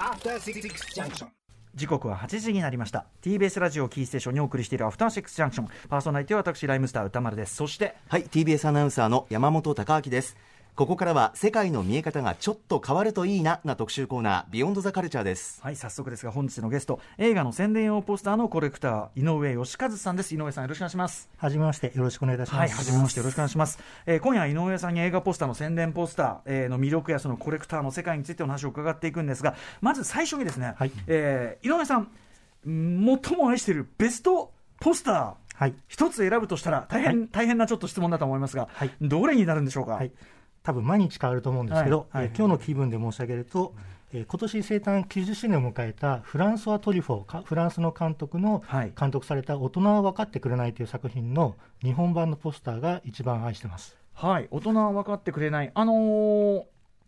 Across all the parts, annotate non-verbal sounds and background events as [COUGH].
After Six Junction. 時刻は8時になりました TBS ラジオキーステーションにお送りしているアフターシックスジャンクションパーソナリティは私ライムスター歌丸ですそしてはい、TBS アナウンサーの山本貴明です。ここからは世界の見え方がちょっと変わるといいなな特集コーナー、ビヨンドザカルチャーです。はい早速ですが本日のゲスト映画の宣伝用ポスターのコレクター井上義和さんです井上さんよろしくお願いしますはじめまして、よろしくお願いいたします。はい、はじめましてよろしくお願いします、えー今夜は井上さんに映画ポスターの宣伝ポスター、えーの魅力やそのコレクターの世界についてお話を伺っていくんですがまず最初にですね、はいえー井上さんん最も愛しているベストポスターはい。一つ選ぶとしたら大変、大変なちょっと質問だと思いますが、はいどれになるんでしょうか、はい。多分毎日変わると思うんですけど、はいはい。えー今日の気分で申し上げると、えー今年生誕90周年を迎えたフランソワ・トリフォーか、フランスの監督のはい。監督された大人は分かってくれないという作品の日本版のポスターが一番愛してます。はい、大人は分かってくれない、あのー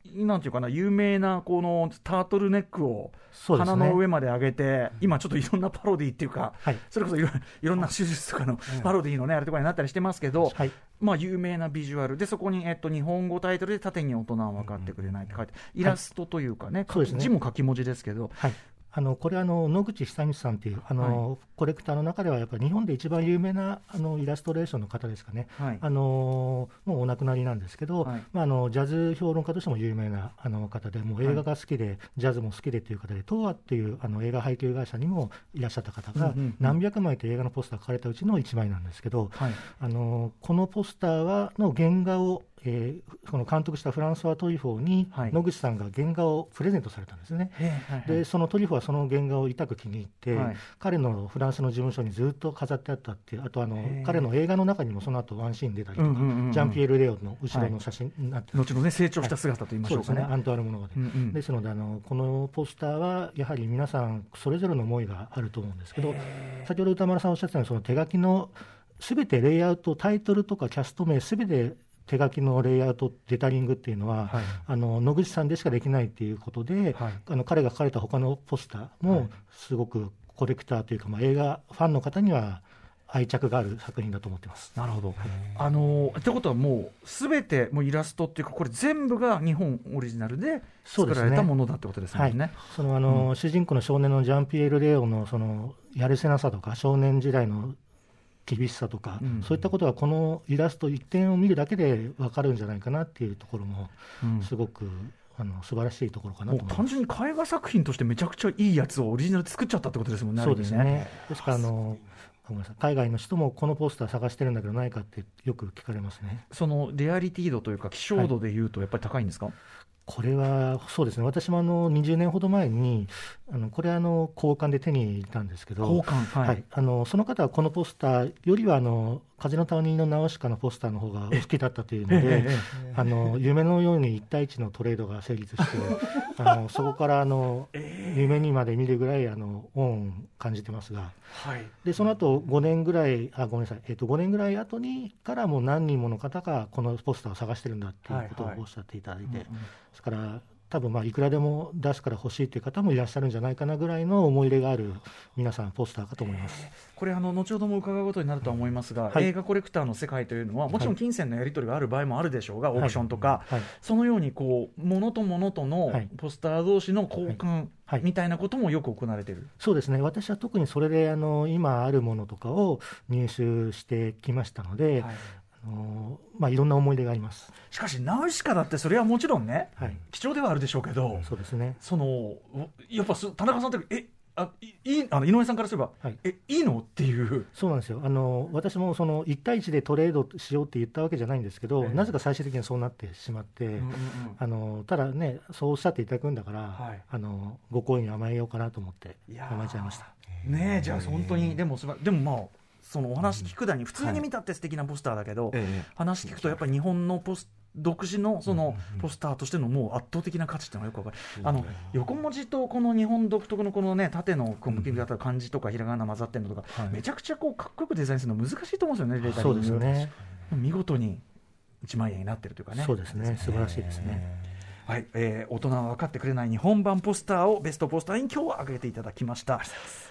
なんていうかな、有名なこのタートルネックを鼻の上まで上げて、今ちょっといろんなパロディっていうか、はい。それこそいろいろんな手術とかのパロディのね、あれとかになったりしてますけど、はい。まあ有名なビジュアルで、そこに、えっと、日本語タイトルで縦に大人は分かってくれないって書いて、イラストというかね、そうですね。字も書き文字ですけど、はい。あのこれあの野口久光さんというあの、コレクターの中ではやっぱり日本で一番有名なあのイラストレーションの方ですかね、はい。あのもうお亡くなりなんですけど、はい。まあ、あのジャズ評論家としても有名なあの方で、もう映画が好きで、ジャズも好きでという方で、東亜っていうあの映画配給会社にもいらっしゃった方が、何百枚という映画のポスターが書かれたうちの1枚なんですけど、はい。あのこのポスターはの原画を、えーこの監督したフランソワ・トリフォーに、はい。野口さんが原画をプレゼントされたんですね。はいはい。でそのトリュフはその原画を痛く気に入って、はい。彼のフランスの事務所にずっと飾ってあったっていう、あとあの彼の映画の中にもその後ワンシーン出たりとか、うんうんうんうん。ジャンピエール・レオの後ろの写真になって、後のね、成長した姿と言いましょうかね。アントワール・モノガで。うんうんですのであの、このポスターはやはり皆さん、それぞれの思いがあると思うんですけど、先ほど歌丸さんおっしゃってたように、その手書きのすべてレイアウト、タイトルとかキャスト名、すべて手書きのレイアウト、デタリングっていうのは、はい。あの野口さんでしかできないっていうことで、はい。あの彼が書かれた他のポスターはい。もすごくコレクターというか、まあ、映画ファンの方には愛着がある作品だと思ってます。なるほど。あのーってことはもう、すべてもうイラストっていうか、これ全部が日本オリジナルで作られたものだってことですね。そのあの、主人公の少年のジャンピエール・レオのそのやるせなさとか少年時代の厳しさとか、うんそういったことはこのイラスト一点を見るだけで分かるんじゃないかなっていうところもうんすごく、あの素晴らしいところかなと。単純に絵画作品としてめちゃくちゃいいやつをオリジナルで作っちゃったってことですもんね。そうですある意味ね。ですからあの海外の人もこのポスター探してるんだけどないかってよく聞かれますね。そのレアリティ度というか、希少度でいうと、やっぱり高いんですか、これはそうですね、私もあの20年ほど前に、あのこれあの、交換で手に入れたんですけど、交換、はい。はい、あのその方はこのポスターよりはあの風の谷のナウシカのポスターの方がお好きだったというので、あの夢のように1対1のトレードが成立して、あのそこからあの夢にまで見るぐらいあの恩を感じてますが、はい。でその後5年ぐらい、あごめんなさい、えっと5年ぐらい後にからもう何人もの方がこのポスターを探してるんだっていうことをはい。はいおっしゃっていただいて、うんうん。ですから、多分まあいくらでも出すから欲しいという方もいらっしゃるんじゃないかなぐらいの思い入れがある皆さん、ポスターかと思います。これあの、後ほども伺うことになるとは思いますが、はい。映画コレクターの世界というのは、もちろん金銭のやり取りがある場合もあるでしょうが、オークションとか、はい。そのようにこう、ものとものとのはい。ポスター同士の交換はいみたいなこともよく行われている。そうですね、私は特にそれであの今あるものとかを入手してきましたので、はいあのまあ、いろんな思い出があります。しかし、ナウシカだって、それはもちろんね、はい、貴重ではあるでしょうけど、そうですね。そのやっぱす田中さんって、えあいいいあの井上さんからすれば、はい。えいいの？っていう、そうなんですよ。あの私もその1対1でトレードしようって言ったわけじゃないんですけど、ええ。なぜか最終的にそうなってしまって、あのただね、そうおっしゃっていただくんだから、はい。あのご好意に甘えようかなと思って甘えちゃいました。ねえ、じゃあ本当に、でもすば、でもまあ、そのお話聞くだに、普通に見たって素敵なポスターだけど、ええ。話聞くと、やっぱり日本のポス独自のそのポスターとしてのもう圧倒的な価値っていうのがよくわかる、あの横文字とこの日本独特のこのね縦のこう向き方漢字とかひらがな混ざってるのとか、はい。めちゃくちゃこうかっこよくデザインするの難しいと思うんですよね、そうですね。見事に一万円になってるというかね。そうですね。素晴らしいですね。はい、えー大人は分かってくれない日本版ポスターをベストポスターに今日は挙げていただきました。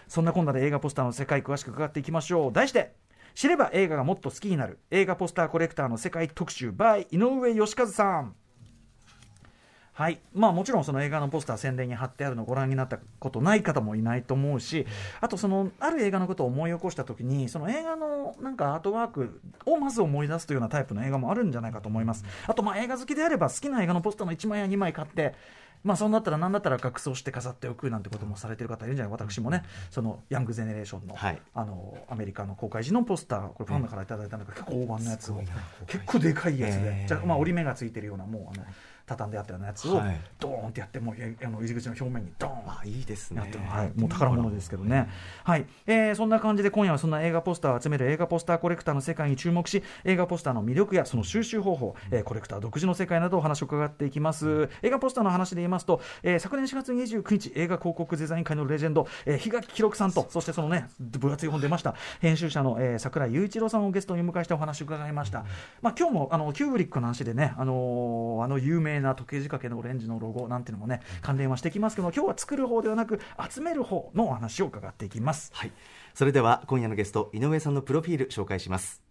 そんなこんなで映画ポスターの世界詳しく伺っていきましょう。題して知れば映画がもっと好きになる。映画ポスターコレクターの世界特集 by 井上義和さん。はい。まあ、もちろんその映画のポスター宣伝に貼ってあるのをご覧になったことない方もいないと思うしあとそのある映画のことを思い起こした時にその映画のなんかアートワークをまず思い出すというようなタイプの映画もあるんじゃないかと思います。あとまあ映画好きであれば好きな映画のポスターの1枚や2枚買ってまあ、そうなったら、なんだったら額装して飾っておくなんてこともされてる方いるんじゃない？私もね、そのヤングゼネレーションの,、はい。あのアメリカの公開時のポスター、これ、ファンからいただいたのが結構大判のやつを、結構でかいやつで。じゃあまあ、折り目がついてるような、もうあの畳んであったようなやつをはい、ドーンってやって、もうえあの入り口の表面にドーン。あいいですね。はい、もう宝物ですけどね、はい。えーそんな感じで今夜はそんな映画ポスターを集める映画ポスターコレクターの世界に注目し映画ポスターの魅力やその収集方法、えーコレクター独自の世界などお話を伺っていきます、映画ポスターの話で言いますと、えー昨年4月29日映画広告デザイン界のレジェンド、えー、檜垣記録さんとそしてそのね分厚い本出ました編集者の、えー桜井雄一郎さんをゲストに迎えしてお話を伺いました、まあ、今日もあのキューブリックの話でね、あのーあの有名な時計仕掛けのオレンジのロゴなんていうのもね関連はしてきますけど今日は作る方ではなく集める方のお話を伺っていきます。はい、それでは今夜のゲスト井上さんのプロフィール紹介します。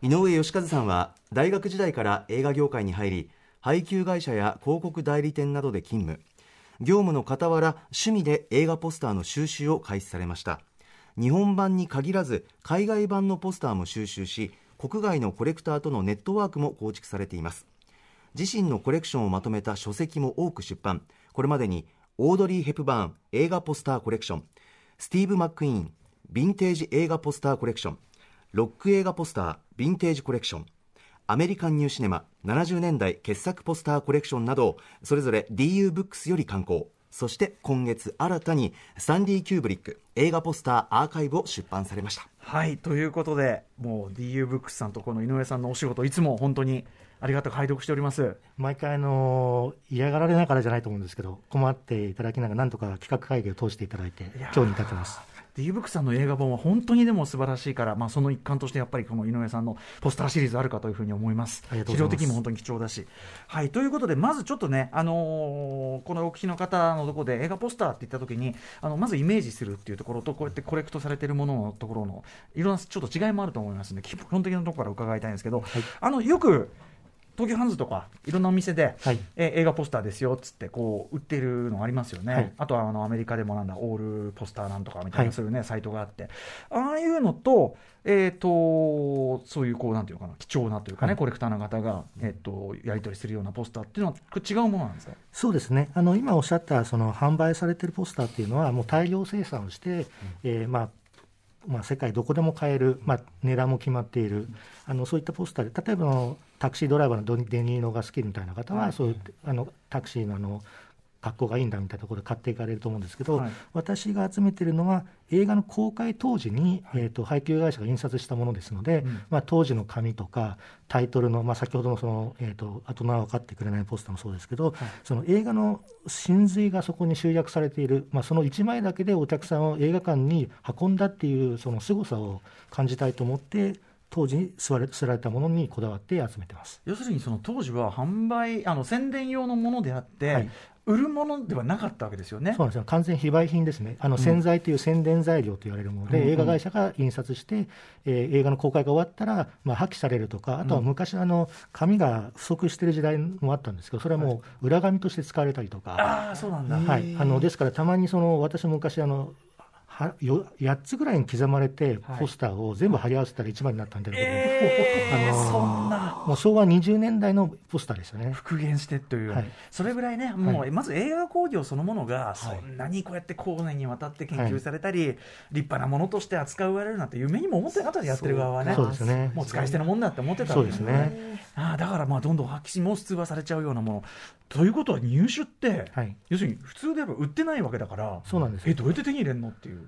井上義和さんは大学時代から映画業界に入り配給会社や広告代理店などで勤務。業務の傍ら趣味で映画ポスターの収集を開始されました。日本版に限らず海外版のポスターも収集し国外のコレクターとのネットワークも構築されています。自身のコレクションをまとめた書籍も多く出版。これまでにオードリー・ヘプバーン映画ポスターコレクションスティーブ・マック・イーンヴィンテージ映画ポスターコレクションロック映画ポスターヴィンテージコレクションアメリカンニューシネマ70年代傑作ポスターコレクションなどそれぞれ DU ブックスより刊行。そして今月新たにスタンディ・キューブリック映画ポスターアーカイブを出版されました。はいということでもう DU ブックスさんとこの井上さんのお仕事いつも本当にありがたく拝読しております毎回あの嫌がられながらじゃないと思うんですけど困っていただきながらなんとか企画会議を通していただいて今日に至ってます。D ブックさんの映画本は本当にでも素晴らしいから、まあ、その一環としてやっぱりこの井上さんのポスターシリーズあるかというふうに思います。資料的にも本当に貴重だし。はい、ということで、まずちょっとね、あのーこのお聞きの方のところで映画ポスターって言ったときに、あのまずイメージするっていうところと、こうやってコレクトされているもののところの、いろんなちょっと違いもあると思いますので、基本的なところから伺いたいんですけど、あのよく東急ハンズとかいろんなお店で、はい。え映画ポスターですよっつってこう売ってるのありますよね、はい。あとはあのアメリカでもなんだオールポスターなんとかみたいはない。そういうね、サイトがあって。ああいうのと,、えー、とそういうこうなんていうのかな貴重なというかね、はい。コレクターの方が、えっとやり取りするようなポスターっていうのは違うものなんですか？そうですね。あの今おっしゃったその販売されているポスターっていうのはもう大量生産をして、えーまあまあ、世界どこでも買える、まあ、値段も決まっている、あのそういったポスターで例えばあのタクシードライバーのデニーノが好きみたいな方は、はい。そういうあのタクシーのあの格好がいいんだみたいなところで買っていかれると思うんですけど、はい。私が集めてるのは映画の公開当時に、えー、と配給会社が印刷したものですので、うん。まあ、当時の紙とかタイトルの、まあ、先ほどのその、えー、と後のは分かってくれないポスターもそうですけど、その映画の真髄がそこに集約されている、まあ、その1枚だけでお客さんを映画館に運んだっていうその凄さを感じたいと思って当時に吸われ吸われたものにこだわって集めてます。要するにその当時は販売あの宣伝用のものであって、はい売るものではなかったわけですよね。そうなんですよ。完全非売品ですね、あの洗剤という宣伝材料と言われるもので、うん映画会社が印刷して、えー映画の公開が終わったら、まあ、破棄されるとか、あとは昔、あの紙が不足している時代もあったんですけど、それはもう裏紙として使われたりとか、ああそうなんだ、はい、あのですから、たまにその私も昔あのはよ、8つぐらいに刻まれて、はい。ポスターを全部貼り合わせたら1枚になったみたいなことで、えーあのーそんな。もう昭和20年代のポスターですよね。復元してという、はい。それぐらいね、もう、はいまず映画工業そのものが、い。そんなにこうやって後年にわたって研究されたり、立派なものとして扱われるなんて夢にも思ってなかったでやってる側はね、そうですね。もう使い捨てのもんだって思ってたそうわけですね。ああだからまあどんどん破棄も通話されちゃうようなもの。ということは入手って、はい。要するに普通では売ってないわけだから、そうなんですよ。えどうやって手に入れるのっていう。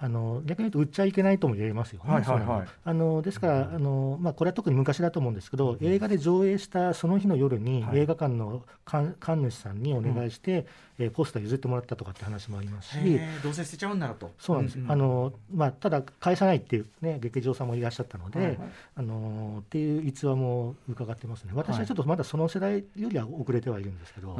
あの逆に言うと売っちゃいけないとも言えますよね、はいはいはい。あのですからあの、まあ、これは特に昔だと思うんですけど、映画で上映したその日の夜に、はい。映画館の館館主さんにお願いして、えーポスター譲ってもらったとかって話もありますし。どうせ捨てちゃうんならと。そうなんです、あのまあ、ただ、返さないっていう、ね、劇場さんもいらっしゃったので、あのっていう逸話も伺ってますね、私ははいちょっとまだその世代よりは遅れてはいるんですけど、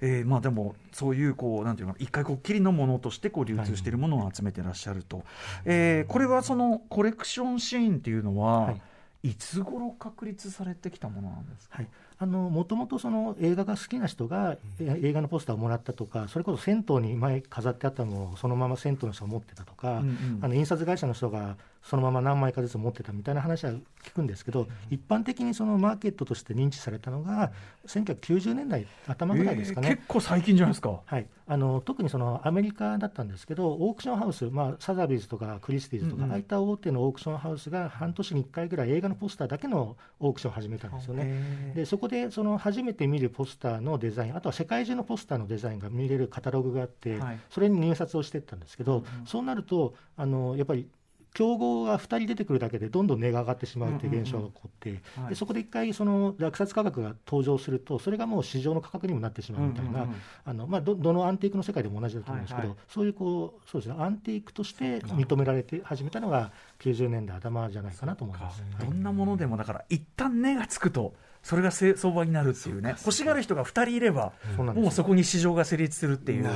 えーまあ、でも、そういうこうなんていうの一回こっきりのものとしてこう流通しているものを集めてらっしゃると、えーこれはそのコレクションシーンっていうのは、はい。い、つ頃確立されてきたものなんですか、はい、もともとその映画が好きな人が、映画のポスターをもらったとか、それこそ銭湯に前飾ってあったのをそのまま銭湯の人が持ってたとか、うんうん、あの印刷会社の人がそのまま何枚かずつ持ってたみたいな話は聞くんですけど、一般的にそのマーケットとして認知されたのが、1990年代頭ぐらいですかね。えー、結構最近じゃないですか。はい、あの特にそのアメリカだったんですけど、オークションハウス、まあ、サザビーズとかクリスティーズとか、うんうん、ああいった大手のオークションハウスが半年に1回ぐらい映画のポスターだけのオークションを始めたんですよね。でそこでその初めて見るポスターのデザイン、あとは世界中のポスターのデザインが見れるカタログがあって、はい、それに入札をしていったんですけど、うんうん、そうなるとあのやっぱり競合が2人出てくるだけでどんどん値が上がってしまうという現象が起こって、でそこで一回その落札価格が登場するとそれがもう市場の価格にもなってしまうみたいな、あのまあ、どどのアンティークの世界でも同じだと思うんですけど、はい。はい、そういうこうそうです、ね、アンティークとして認められて始めたのが90年代頭じゃないかなと思います。どんなものでもだから一旦値がつくとそれが相場になるっていうね。欲しがる人が2人いればもうそこに市場が成立するっていう。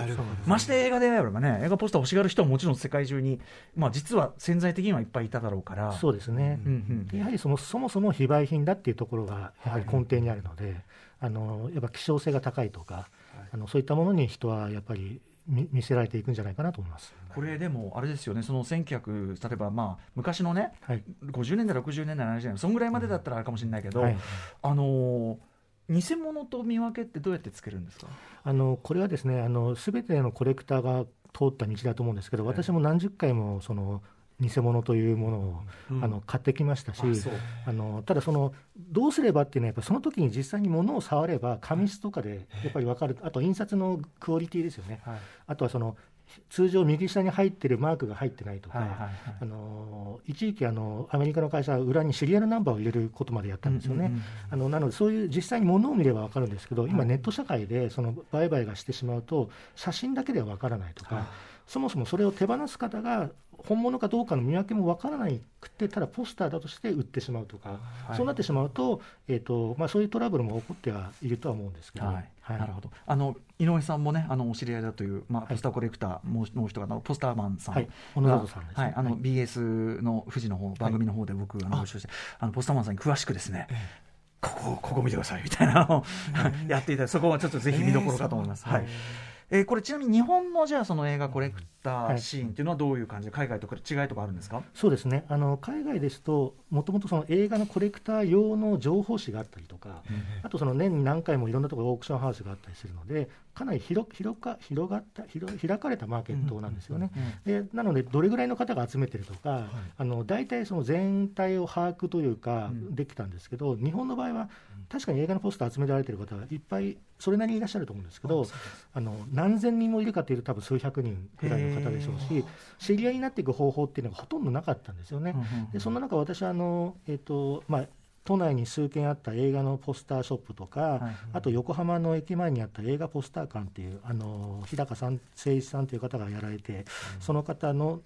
まして映画であればね映画ポスター欲しがる人はもちろん世界中に、まあ、実は潜在的にはいっぱいいただろうから。そうですね、うんうん、やはりそのそもそも非売品だっていうところがやはり根底にあるので、はい、あのやっぱ希少性が高いとか、はい、あのそういったものに人はやっぱり見せられていくんじゃないかなと思います。これでも、あれですよね、その1900、例えばまあ昔のね、はい、50年代、60年代、70年代、そんぐらいまでだったらあるかもしれないけど、はい、あのー偽物と見分けってどうやってつけるんですか？あのこれはですねあの、すべてのコレクターが通った道だと思うんですけど、私も何十回もその偽物というものを、うん、あの買ってきましたし、あのただその、どうすればっていうのは、やっぱその時に実際に物を触れば、紙質とかでやっぱり分かる、あと印刷のクオリティですよね、はい、あとはその通常、右下に入ってるマークが入ってないとか、はいはいはい、あの一時期あの、アメリカの会社は裏にシリアルナンバーを入れることまでやったんですよね。あのなので、そういう実際に物を見れば分かるんですけど、今、ネット社会でその売買がしてしまうと、写真だけでは分からないとか。はいそもそもそれを手放す方が本物かどうかの見分けも分からなくて、ただポスターだとして売ってしまうとか、はい、そうなってしまうと、えーとまあ、そういうトラブルも起こってはいるとは思うんですけど、はい。はい、なるほど。あの井上さんもね、あのお知り合いだという、まあ、ポスターコレクター、もうもう一方、ポスターマンさん、はい、小野里さんです、ね、はい、あの BS の富士の方番組の方で僕、あのご一緒して、あのポスターマンさんに詳しくですね、ここ、ここ見てくださいみたいなのを [LAUGHS] [LAUGHS] やっていただそこはちょっとぜひ見どころかと思います。はいえー、これちなみに日本のじゃあその映画コレクターシーンっていうのはどういう感じで、海外とか違いとかあるんですか？そうですね。あの海外ですともともとその映画のコレクター用の情報誌があったりとか、うん、あとその年に何回もいろんなところオークションハウスがあったりするのでかなり広広か広がった広開かれたマーケットなんですよね、でなのでどれぐらいの方が集めてるとか、はい、あの大体その全体を把握というかできたんですけど、日本の場合は確かに映画のポスター集められてる方がいっぱいそれなりにいらっしゃると思うんですけどあの何千人もいるかというと多分数百人ぐらいの方でしょうし知り合いになっていく方法っていうのがほとんどなかったんですよね。でそんな中私はあの、えーとまあ都内に数軒あった映画のポスターショップとか、はいはい、あと横浜の駅前にあった映画ポスター館っていうあの日高さん誠一さんという方がやられて、うん、その方の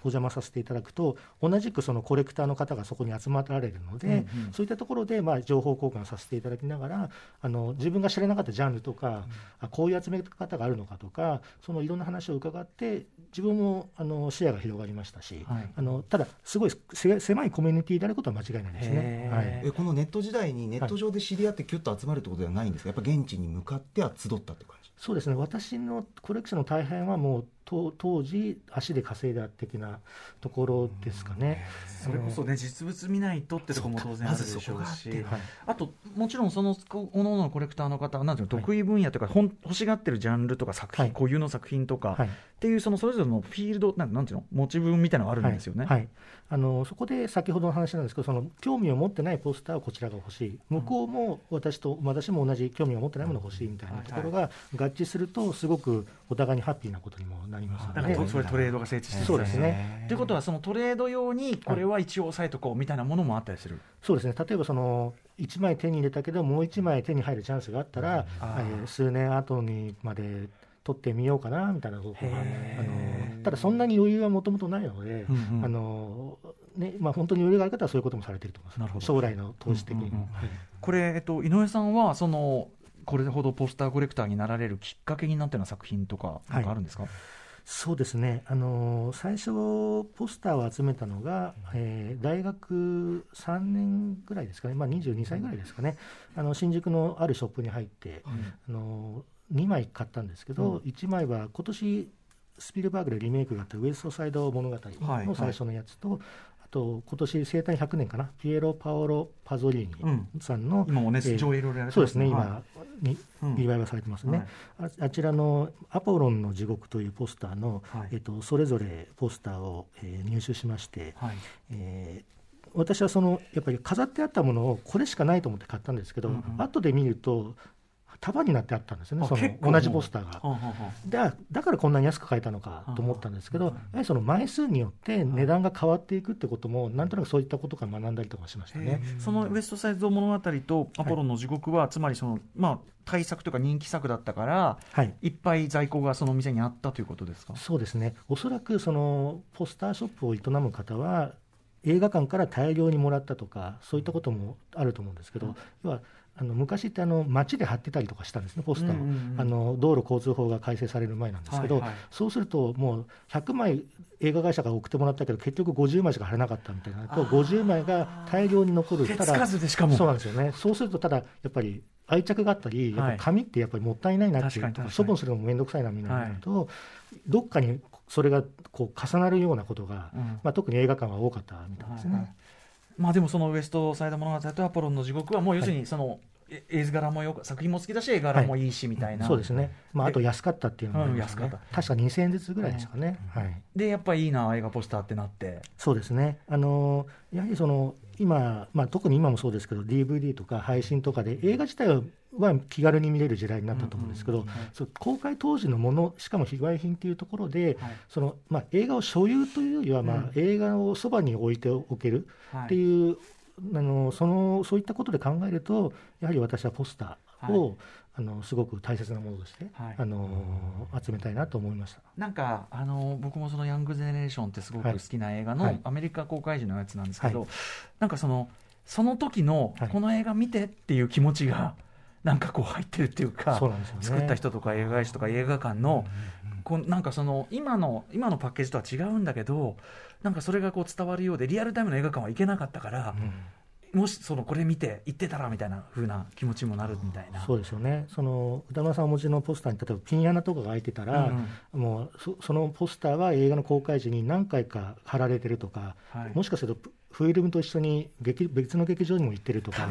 お邪魔させていただくと同じくそのコレクターの方がそこに集まられるので、うんうん、そういったところでまあ情報交換させていただきながらあの自分が知らなかったジャンルとか、うん、あこういう集め方があるのかとかそのいろんな話を伺って自分もあの視野が広がりましたし、はい、あのただすごい狭いコミュニティであることは間違いないですね。はい。えこのネット時代にネット上で知り合ってキュッと集まるってことではないんですか、やっぱ現地に向かっては集ったって感じ？そうですね。私のコレクションの大半はもう当時足で稼いだ的なところですかね。それこそね実物見ないとってとこも当然あるでしょうし、はい、あともちろんそのおののコレクターの方はなんていうの得意分野というか、はい、欲しがってるジャンルとか作品、はい、固有の作品とか、っていうそのそれぞれのフィールドなんなんていうの持ち分みたいなのがあるんですよね。はい。あのそこで先ほどの話なんですけどその興味を持ってないポスターをこちらが欲しい。向こうも私と私も同じ興味を持ってないものが欲しいみたいなところが合致するとすごくお互いにハッピーなことにもなりますので、それトレードが成立してそうですね。ということはそのトレード用にこれは一応押さえとこうみたいなものもあったりする、そうですね。例えばその1枚手に入れたけどもう1枚手に入るチャンスがあったら、えー、数年後にまで取ってみようかなみたいな方法があのただそんなに余裕はもともとないので、うんうん、あのねまあ、本当に余裕がある方はそういうこともされていると思います。将来の投資的に、うんうんうんはい、これ、えっと、井上さんはそのこれほどポスターコレクターになられるきっかけになっての作品とか、なんかあるんですか、はいそうですね、あの最初、ポスターを集めたのが、えー、大学3年ぐらいですかね、まあ、22歳ぐらいですかね、あの新宿のあるショップに入って、あの2枚買ったんですけど、うん、1枚は今年スピルバーグでリメイクがあったウエストサイド物語の最初のやつと、はいはいあと今年生誕100年かな、ピエロ・パオロ・パゾリーニさんの、うん、今もね、えー、上映いろいろやそうですね、今にリバイバルされてますね、はい、あ、あちらのアポロンの地獄というポスターの、はい、えっと、それぞれポスターを、えー、入手しまして、はい、えー、私はそのやっぱり飾ってあったものをこれしかないと思って買ったんですけど、うんうん、後で見ると束になってあったんですよね、その同じポスターが。だだからこんなに安く買えたのかと思ったんですけど、やはりその枚数によって値段が変わっていくってことも、なんとなくそういったことから学んだりとかしましたね。そのウエストサイド物語とアポロの地獄は、はい、つまりその、まあ、対策というか人気作だったから、はい、いっぱい在庫がその店にあったということですか？そうですね、おそらくそのポスターショップを営む方は、映画館から大量にもらったとか、そういったこともあると思うんですけど、うん、要はあの昔ってあの街で貼ってたりとかしたんですね、ポスターを、うんうんうん、あの道路交通法が改正される前なんですけど、はいはい、そうすると、もう100枚映画会社が送ってもらったけど、結局50枚しか貼れなかったみたいな。と、50枚が大量に残る、ただ、そうなんですよね、そうすると、ただやっぱり愛着があったり、やっぱ紙ってやっぱりもったいないなっていう、処分するのも面倒くさいなみたいなると、はい、どっかにそれがこう重なるようなことが、うん、まあ、特に映画館は多かったみたいですね。はいはいまあでもそのウエストサイド物語とアポロンの地獄はもう要するにその、絵柄もよ作品も好きだし絵柄もいいしみたいな、はい、そうですね、まあ、あと安かったっていうのもありますね、うん、確か2000円ずつぐらいですかね、はい、でやっぱりいいな映画ポスターってなって。そうですね。あのやはりその今、まあ、特に今もそうですけど DVD とか配信とかで映画自体は気軽に見れる時代になったと思うんですけど、公開当時のものしかも非売品というところで、はい、そのまあ、映画を所有というよりは、まあ、うん、映画をそばに置いておけるっていう、あのそのそういったことで考えるとやはり私はポスターを、はい、あのすごく大切なものとして、はい、あの集めたいなと思いました。なんかあの僕もそのヤングゼネレーションってすごく好きな映画の、アメリカ公開時のやつなんですけど、はい、なんかそのその時のこの映画見てっていう気持ちが、なんかこう入ってるっていうか、ね、作った人とか映画会社とか映画館の、こうなんかその今の今のパッケージとは違うんだけどなんかそれがこう伝わるようでリアルタイムの映画館は行けなかったから、うん、もしそのこれ見て行ってたらみたいなふうな気持ちもなるみたいな。そうですよね。その歌丸さんお持ちのポスターに例えばピン穴とかが開いてたら、うん、もうそそのポスターは映画の公開時に何回か貼られてるとか、はい、もしかするとフィルムと一緒に劇別の劇場にも行ってるとか。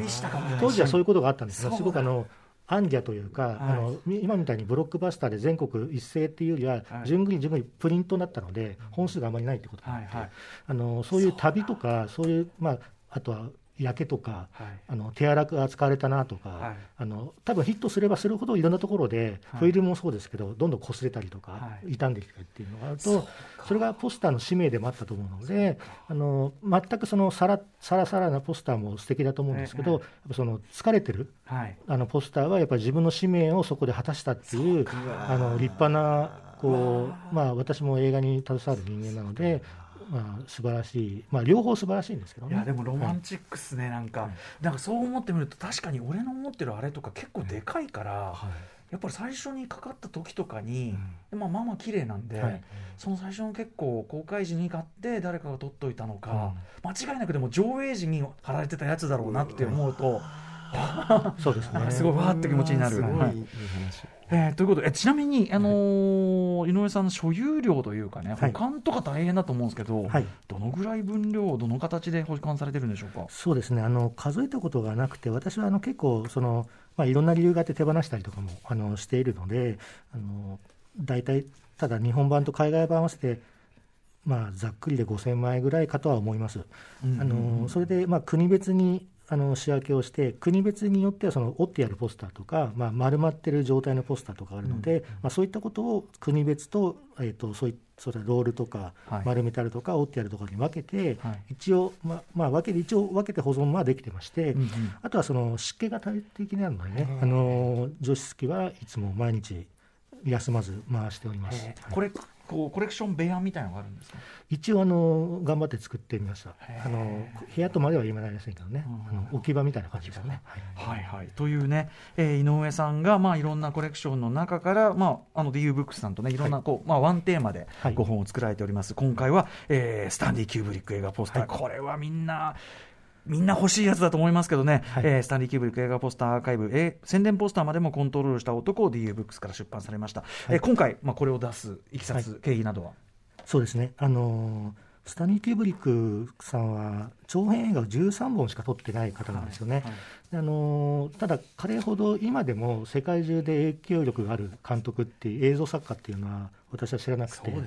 当時はそういうことがあったんですがすごくあのアンギャというか、はい、あの今みたいにブロックバスターで全国一斉っていうよりは、順繰り順繰りプリントになったので、本数があまりないってことなので、はいはい、あのそういう旅とか、そういう、まあ、あとは焼けとか、はい、あの手荒く扱われたなとか、はい、あの多分ヒットすればするほどいろんなところで、はい、フィルムもそうですけどどんどん擦れたりとか、傷んできたりっていうのがあるとそれがポスターの使命でもあったと思うのであの全くそのさらさらさらなポスターも素敵だと思うんですけど、その疲れてる、あのポスターはやっぱり自分の使命をそこで果たしたっていうあの立派なこうまあ、私も映画に携わる人間なので、まあ、素晴らしい、まあ、両方素晴らしいんですけどね。いやでもロマンチックっすね、はい、なんか、はい、なんかそう思ってみると確かに俺の思ってるあれとか結構でかいから、はい、やっぱり最初にかかった時とかに、うん、まあまあまあ綺麗なんで、はい、その最初の結構公開時に買って誰かが撮っといたのか、うん、間違いなくでも上映時に貼られてたやつだろうなって思うと。[LAUGHS] そうですね。すごいわーって気持ちになる。はい、えー、ということで、えちなみに、あのー、井上さんの所有量というかね、保管とか大変だと思うんですけど、はい、どのぐらい分量、どの形で保管されてるんでしょうか？そうですね、あの数えたことがなくて、私はあの結構その、まあ、いろんな理由があって手放したりとかもあのしているので、あの大体、ただ日本版と海外版合わせて、まあ、ざっくりで5000枚ぐらいかとは思います。あのそれで、まあ、国別にあの仕分けをして、国別によってはその折ってやるポスターとか、まあ、丸まってる状態のポスターとかあるので、うん、まあ、そういったことを国別と,、えーと、そういそれロールとか、丸めてあるとか、折ってやるとかに分けて、はい、一応、ままあ、分けて一応分けて保存はできてまして、うんうん、あとはその湿気が大敵なのでね、あの除湿機はいつも毎日休まず回しております。これこうコレクション部屋みたいなのがあるんですか？一応あの頑張って作ってみました。あの部屋とまでは言わないですけどね、うん、あの置き場みたいな感じですね、はい、はい、というね、えー、井上さんがまあいろんなコレクションの中からまああの DU ブックスさんとねい。ろんなこう、はい、まあワンテーマで5本を作られております、はい、今回は、えー、スタンディ・キューブリック映画ポスター、これはみんなみんな欲しいやつだと思いますけどね、はい、えー、スタンリー・キューブリック映画ポスターアーカイブ、えー、宣伝ポスターまでもコントロールした男を DU ブックスから出版されました、はい、えー、今回、まあ、これを出すいきさつ、経緯などは？そうですね、あのースタニー・キューブリックさんは長編映画を13本しか撮ってない方なんですよね、はいはい、あのただ、彼ほど今でも世界中で影響力がある監督っていう映像作家っていうのは私は知らなくて、ね、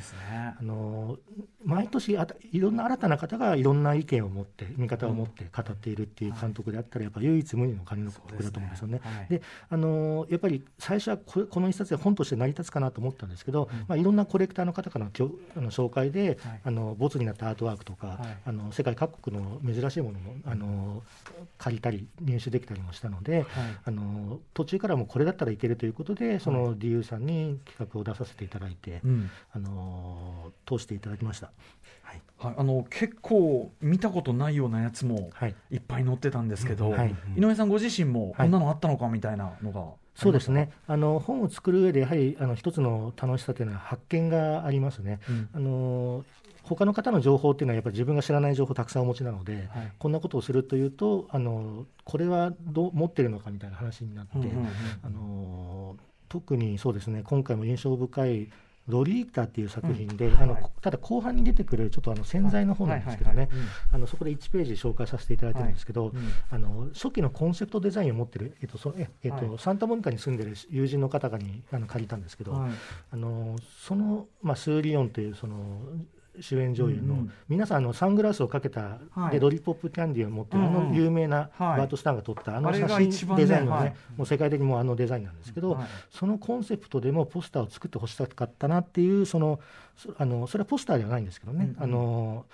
あの毎年あいろんな新たな方がいろんな意見を持って見方を持って語っているっていう監督であったらやっぱ唯一無二の監督だと思うんですよね。で、ね。はい、あのやっぱり最初はここの一冊で本として成り立つかなと思ったんですけど、うん、まあ、いろんなコレクターの方からのあの紹介で、はい、あのボツになったアートワークとか、はい、あの世界各国の珍しいものもあの借りたり入手できたりもしたので、あの途中からもこれだったらいけるということでその DU さんに企画を出させていただいて。うん、あの通していただきました。はい、はい、あの結構見たことないようなやつもい。っぱい載ってたんですけど、はい、井上さんご自身もこんなのあったのかみたいなのが、そうですね。あの本を作る上でやはりあの一つの楽しさというのは発見がありますね。うん、あの他の方の情報っていうのはやっぱり自分が知らない情報たくさんお持ちなので、はい、こんなことをするというとあのこれはどう持ってるのかみたいな話になって、あの特にそうですね今回も印象深いロリータっていう作品で、うん、あの、はい、ただ後半に出てくるちょっとあの潜在の方なんですけどね、あのそこで1ページ紹介させていただいてるんですけど、はい。うん、あの初期のコンセプトデザインを持ってる、えっとそええっと、はい、サンタモニカに住んでる友人の方にあの借りたんですけど、あのその、まあ、スーリオンというその主演女優の、皆さんあのサングラスをかけた、でロリポップキャンディーを持ってる、あの有名なバート・スタンが撮ったあの写真デザインのね、もう世界的にもあのデザインなんですけど、そのコンセプトでもポスターを作ってほしかったなっていうそのあのそれはポスターではないんですけどね、あの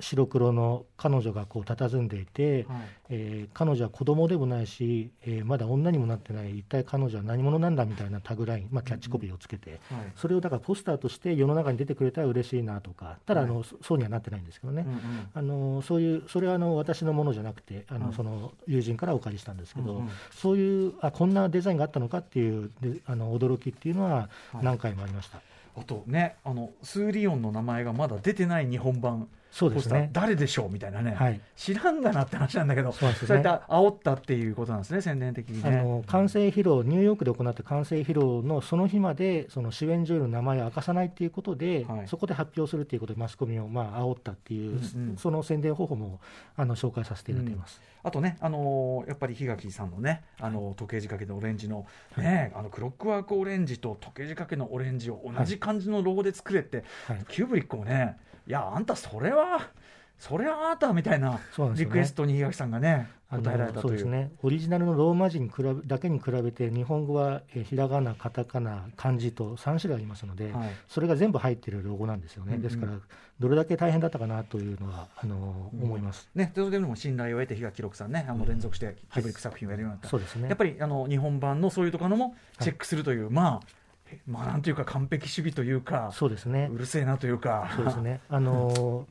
白黒の彼女がこう佇んでいて、はい、えー、彼女は子供でもないし、えー、まだ女にもなってない一体彼女は何者なんだみたいなタグライン、まあ、キャッチコピーをつけて、うんはい、それをだからポスターとして世の中に出てくれたら嬉しいなとかただあの、はい、そうにはなってないんですけどね、うんうん、あのそういうそれはあの私のものじゃなくてあの、その友人からお借りしたんですけど、うんうん、そういうあこんなデザインがあったのかっていうであの驚きっていうのは何回もありました。あとねあのスーリオンの名前がまだ出てない日本版そうですね、誰でしょうみたいなね、はい、知らんがなって話なんだけど、そう、ね、そういった煽ったっていうことなんですね、宣伝的にね。あの完成披露、ニューヨークで行った完成披露のその日まで、その主演女優の名前を明かさないっていうことで、はい、そこで発表するっていうことで、マスコミをまあ煽ったっていう、うんうん、その宣伝方法もあの紹介させていただいています。うん、あとね、あのー、やっぱり檜垣さんのね、あの時計仕掛けのオレンジの、ね、はい、あのクロックワークオレンジと時計仕掛けのオレンジを同じ感じのロゴで作れって、はい、キューブリックもね、いや、あんた、それは。それはあなたみたいなリクエストに東さんがね答えられたという。そうですね。オリジナルのローマ字に比べだけに比べて日本語はえひらがなカタカナ漢字と3種類ありますので、はい、それが全部入っているロゴなんですよね、うんうん、ですからどれだけ大変だったかなというのはあの、うん、思います、ね、それでも信頼を得て東記録さんねあの連続してキブリック作品をやるようになった、そうですね。やっぱりあの日本版のそういうところもチェックするという、はい、まあまあなんというか完璧主義というかそうですね。うるせえなというか。そうですね。[LAUGHS] あの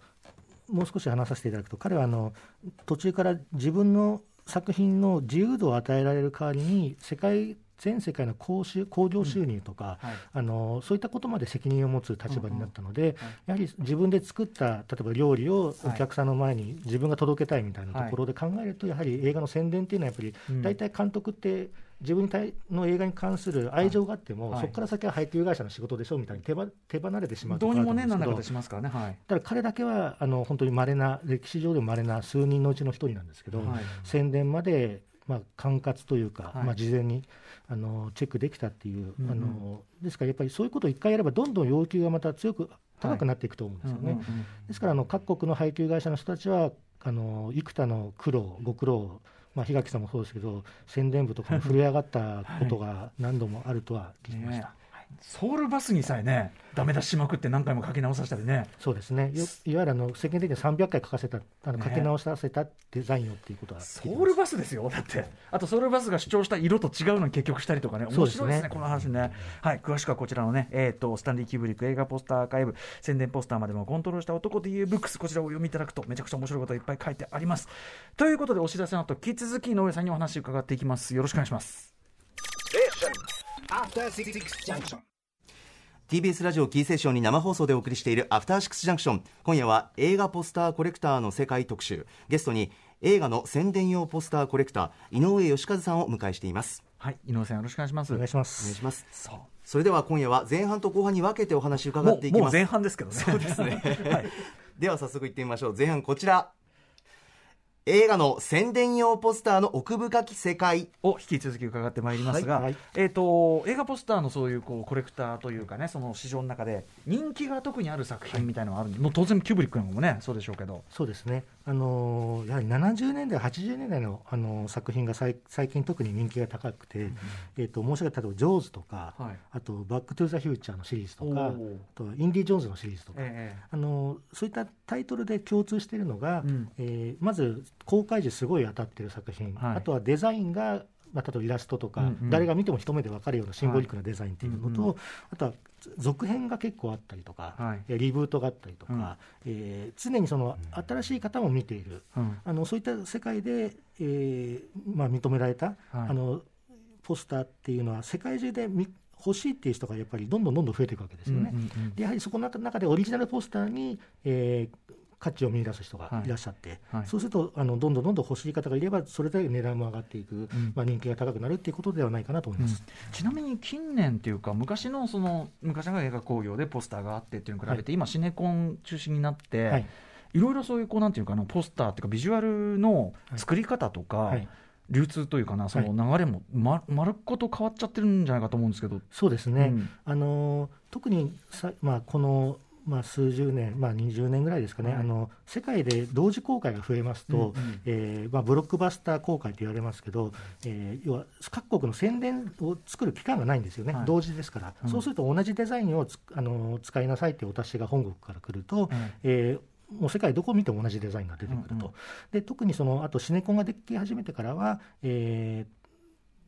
もう少し話させていただくと彼はあの途中から自分の作品の自由度を与えられる代わりに世界全世界の興行収入とか、うん。はい、あのそういったことまで責任を持つ立場になったので、うん。うんはい、やはり自分で作った例えば料理をお客さんの前に自分が届けたいみたいなところで考えると、やはり映画の宣伝っていうのはやっぱり大体監督って自分の映画に関する愛情があっても、はい、そこから先は配給会社の仕事でしょみたいに手ば手離れてしまうど。うにもねなんだかしますからね、はい、ただ彼だけはあの本当に稀な歴史上でも稀な数人のうちの一人なんですけど、はい、宣伝までまあ、管轄というか、はい、まあ、事前にあのチェックできたっていう、うんうん、あのですからやっぱりそういうことを一回やれば、どんどん要求がまた強く高くなっていくと思うんですよね。ですからあの各国の配給会社の人たちはあの幾多の苦労、ご苦労まあ、檜垣さんもそうですけど宣伝部とかも震え上がったことが何度もあるとは聞きました。ねソウルバスにさえね、ダメ出ししまくって何回も書き直させたりね。そうですね。よいわゆるあの世間的に300回書かせた、あのね書き直させたデザインをっていうことは。ソウルバスですよ、だって、あとソウルバスが主張した色と違うのに結局したりとかね、面白いですね、すねこの話ね。はい、詳しくはこちらのね、えー、とスタンリー・キューブリック映画ポスターアーカイブ、宣伝ポスターまでもコントロールした男というブックス、こちらをお読みいただくと、めちゃくちゃ面白いことがいっぱい書いてあります。ということで、お知らせの後、引き続き井上さんにお話を伺っていきます。よろしくお願いします。After Six Junction. TBS ラジオキーセーションに生放送でお送りしているアフターシックスジャンクション今夜は映画ポスターコレクターの世界特集ゲストに映画の宣伝用ポスターコレクター井上義和さんをお迎えしていますはい、井上さんよろしくお願いします。お願いしまお願いす。しますそうそれでは今夜は前半と後半に分けてお話伺もうもうっていきます前半ですけどね。そうですね。[LAUGHS] はいでは早速いってみましょう前半こちら映画の宣伝用ポスターの奥深き世界を引き続き伺ってまいりますが、はいはい。えー、と映画ポスターのそういうこうコレクターというかねその市場の中で人気が特にある作品みたいなのがあるんで、もう当然キューブリックなんかもねそうでしょうけど、そうですね。あのーやはり70年代、80年代の、あのー作品が最最近特に人気が高くて、えっ、と、申し上げた例えば、ジョーズとか、はい。あと、バックトゥーザフューチャーのシリーズとか、あとはインディ・ジョーンズのシリーズとか、えあのそういったタイトルで共通しているのが、うん。えーまず公開時すごい当たってる作品、はい。あとはデザインが、まあ、例えばイラストとか、うんうん。誰が見ても一目で分かるようなシンボリックなデザインっていうのと、はいうん。あとは続編が結構あったりとか、はい。えーリブートがあったりとか、うん。えー常にその新しい方も見ている、うん。あのそういった世界で、えーまあ、認められた、はい。あのポスターっていうのは世界中で見欲しいっていう人がやっぱりどんどんどんどん増えていくわけですよね。うんうんうん。でやはりそこの中でオリジナルポスターに、えー価値を見出す人がい。らっしゃって、はい。そうするとあのどんどんどんどん欲しい方がいればそれで値段も上がっていく、ん。まあ、人気が高くなるっていうことではないかなと思います。ちなみに近年っていうか昔のその昔の映画興行でポスターがあってっていうのに比べて、今シネコン中心になって、はい。い、ろいろそういうこうなんていうかなポスターっていうかビジュアルの作り方とか、はい。流通というかなその流れもま、まるっこと変わっちゃってるんじゃないかと思うんですけど。そうですね、うん。あの特にさ、まあ、この、まあ、数十年、まあ、20年ぐらいですかね、はい。あの世界で同時公開が増えますと、うんうんえーまあ、ブロックバスター公開と言われますけど、えー要は各国の宣伝を作る期間がないんですよね、はい。同時ですから、うん。そうすると同じデザインをつあの使いなさいってお達しが本国から来ると、えーもう世界どこを見ても同じデザインが出てくると、うんうん。で特にそのあとシネコンができ始めてからは、えー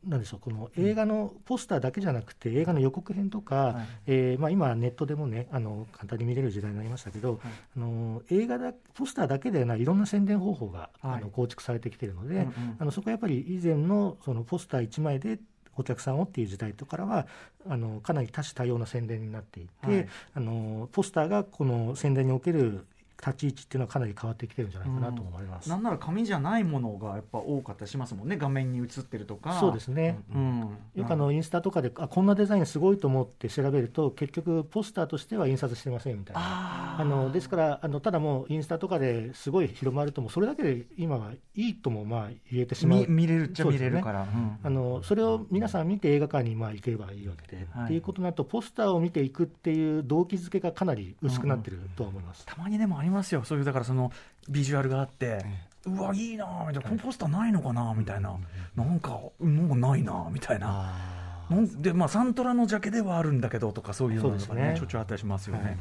なんでしょうこの映画のポスターだけじゃなくて、映画の予告編とか、はい。えーまあ、今、ネットでもねあの簡単に見れる時代になりましたけど、あの映画だポスターだけではないいろんな宣伝方法が、はい。あの構築されてきているので、うんうん。あのそこはやっぱり以前のそのポスター1枚でお客さんをっていう時代とからはあのかなり多種多様な宣伝になっていて、はい。あのポスターがこの宣伝における立ち位置っていうのはかなり変わってきてるんじゃないかなと思います。なんなら紙じゃないものがやっぱ多かったりしますもんね画面に映ってるとか。そうですね、うん、よくあのインスタとかであこんなデザインすごいと思って調べると結局ポスターとしては印刷してませんみたいな。ああのですからあのただもうインスタとかですごい広まるともうそれだけで今はいいともまあ言えてしまう。見見れるっちゃ見れるから、うんあのそれを皆さん見て映画館にまあ行ければいいわけで、はい。っていうことになるとポスターを見ていくっていう動機づけがかなり薄くなってるとは思います。たまにでもありますよ。そういうだからそのビジュアルがあって、うわいいなみたいな。このポスターないのかなみたいな、なんかもうないなみたいな。なんでまあ、サントラのジャケではあるんだけどとかそういうのがね。ねちょいちょいあったりしますよね、はい。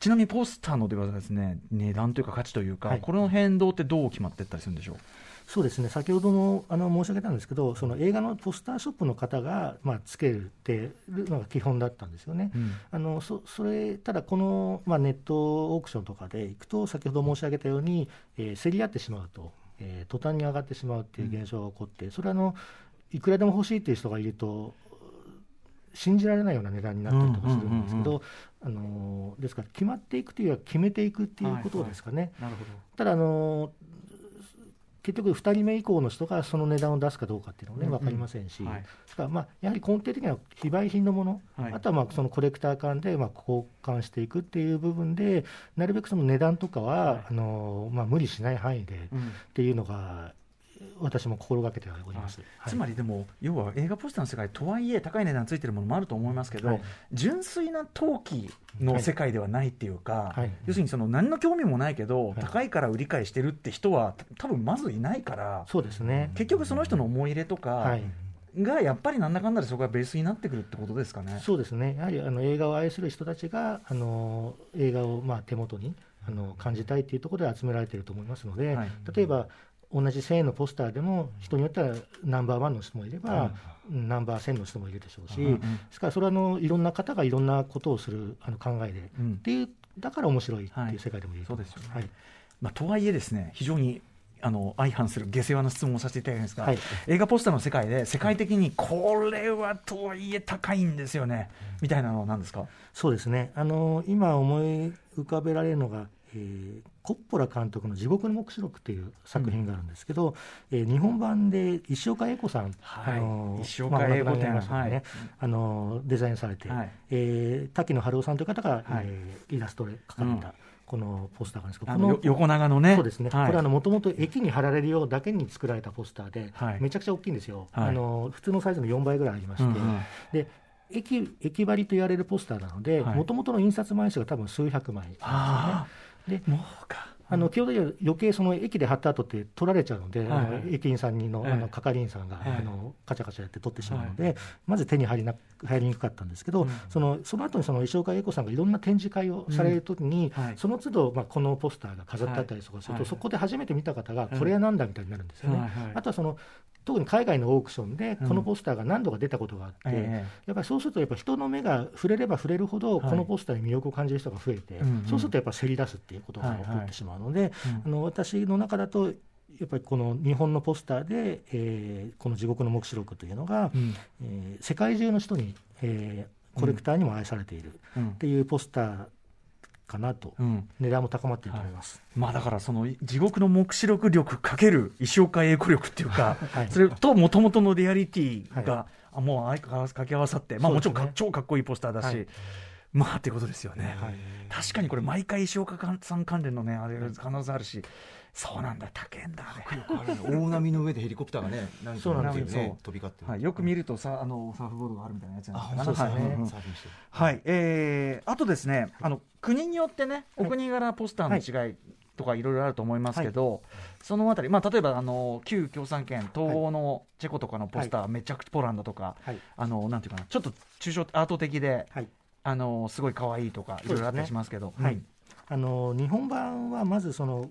ちなみにポスターのではですね値段というか価値というか、はい。これの変動ってどう決まっていったりするんでしょう？そうですね。先ほどもあの申し上げたんですけどその映画のポスターショップの方が、まあ、つけるっていうのが基本だったんですよね。うん。あのそそれただ、この、まあ、ネットオークションとかでいくと先ほど申し上げたように、えー競り合ってしまうと、えー途端に上がってしまうっていう現象が起こって、それはあのいくらでも欲しいっていう人がいると信じられないような値段になったりとかするんですけうんうんど、あのですから決まっていくというよりは決めていくっていうことですかね。なるほどただあの結局、2人目以降の人がその値段を出すかどうかっていうのもね、分かりませんし、はい。からまあやはり根底的には非売品のもの、はい。あとはまあそのコレクター間でまあ交換していくっていう部分で、なるべくその値段とかは、あのまあ、無理しない範囲でうん。っていうのが、私も心がけております。はい。つまりでも、要は映画ポスターの世界とはいえ高い値段ついてるものもあると思いますけど、はい。純粋な投機の世界ではないっていうか、はい。要するにその何の興味もないけど、はい。高いから売り買いしてるって人はた多分まずいないから、そうですね。結局その人の思い入れとか、はい。がやっぱりなんだかんだでそこがベースになってくるってことですかね。そうですね。やはりあの映画を愛する人たちがあの映画をまあ手元にあの感じたいというところで集められていると思いますので、はい。例えば同じ1000円のポスターでも人によってはナンバーワンの人もいれば、ナンバー1000の人もいるでしょうし、ですからそれはあのいろんな方がいろんなことをするあの考えで、うん。っていうだから面白いってはいいう世界でもいいと思います。そうですよね。はい。まあ、とはいえですね非常にあの相反する下世話な質問をさせていただきますが、はい。映画ポスターの世界で世界的にこれはとはいえ高いんですよね、みたいなのは何ですか？そうですね。あの今思い浮かべられるのが、えーコッポラ監督の「地獄の黙示録」っていう作品があるんですけど、えー日本版で石岡英子さん、はい。あの石岡英子展ね。はい。あのデザインされて、はい。えー滝野春夫さんという方が、はい。えーイラストで描かれた、このポスターがですけど、あこの横長のね。そうですね、はい。これはもともと駅に貼られるようだけに作られたポスターで、はい。めちゃくちゃ大きいんですよ、はい。あの普通のサイズの4倍ぐらいありまして、うんうん。で駅駅張りと言われるポスターなので、はい。もともとの印刷枚数が多分数百枚あであもうか。あの基本的には余計その駅で貼った後って取られちゃうので、はい。駅員さんにの,、はい。あの係員さんが、はい。あのカチャカチャやって取ってしまうので、まず手に入りな入りにくかったんですけど、うん。そのその後にその石岡英子さんがいろんな展示会をされるときに、うん。はい。その都度、まあ、このポスターが飾ってあったりとかすると、はい。そこで初めて見た方が、うんこれはなんだみたいになるんですよね。はい。はい。あとはその特に海外のオークションでこのポスターが何度か出たことがあって、えやっぱりそうするとやっぱ人の目が触れれば触れるほどはい。このポスターに魅力を感じる人が増えて、うんうん。そうするとやっぱせり出すっていうことが起こってしまうので、うんあの私の中だとやっぱりこの日本のポスターで、えーこの「地獄の黙示録」というのが、うん。えー世界中の人に、えーコレクターにも愛されているうん。っていうポスターかなと、うん。値段も高まっていると思います。まあだからその地獄の黙示録力かける石岡英子力っていうか、[LAUGHS] はい。それともともとのリアリティが、あもう相変わらず掛け合わさって、まあ、もちろんね超かっこいいポスターだし、はい。まあっていうことですよね、はい。確かにこれ毎回石岡さん関連のねあれ必ずあるし、そうなんだ高えんだ。大波の上でヘリコプターがね、なんですよね飛び交ってる。はい、よく見るとさあのサーフボードがあるみたいなやつなんあ、ですか？そうですね。はいえーあとですね、あの国によってね、お国柄ポスターの違いとかいろいろあると思いますけど、そのあたり、まあ、例えばあの旧共産圏、東欧のチェコとかのポスター、めちゃくちゃポーランドとか、はい。あのなんていうかな、ちょっと抽象アート的で、はい。あのすごい可愛いとか、いろいろあったりしますけど、はい。あの日本版はまずその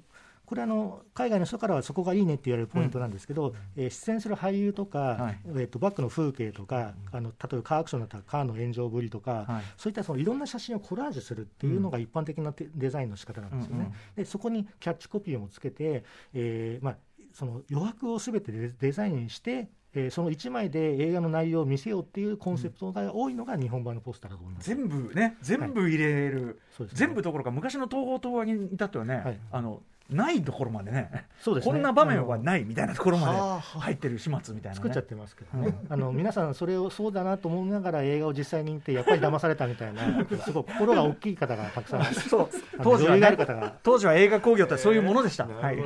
これあの海外の人からはそこがいいねって言われるポイントなんですけど、えー出演する俳優とか、はい。えー、とバックの風景とか、あの例えばカーアクションだったらカーの炎上ぶりとか、はい。そういったそのいろんな写真をコラージュするっていうのが一般的なテデザインの仕方なんですよね。うんうんでそこにキャッチコピーもつけて、えーまあ、その余白をすべてデデザインして、えーその1枚で映画の内容を見せようっていうコンセプトが多いのが日本版のポスターだと思います。全部ね、全部入れる、そうですね。全部どころか、昔の東宝東和に至ってはね、はい。あのないところまでね。そうですね。こんな場面はないみたいなところまで入ってる始末みたいな、ね、作っちゃってますけどね、あの皆さん、それをそうだなと思いながら映画を実際に見て、やっぱり騙されたみたいな、[LAUGHS] すごい心が大きい方がたくさん、そう。当時は、ね、方が、当時は映画興行ってそういうものでした、えーはい。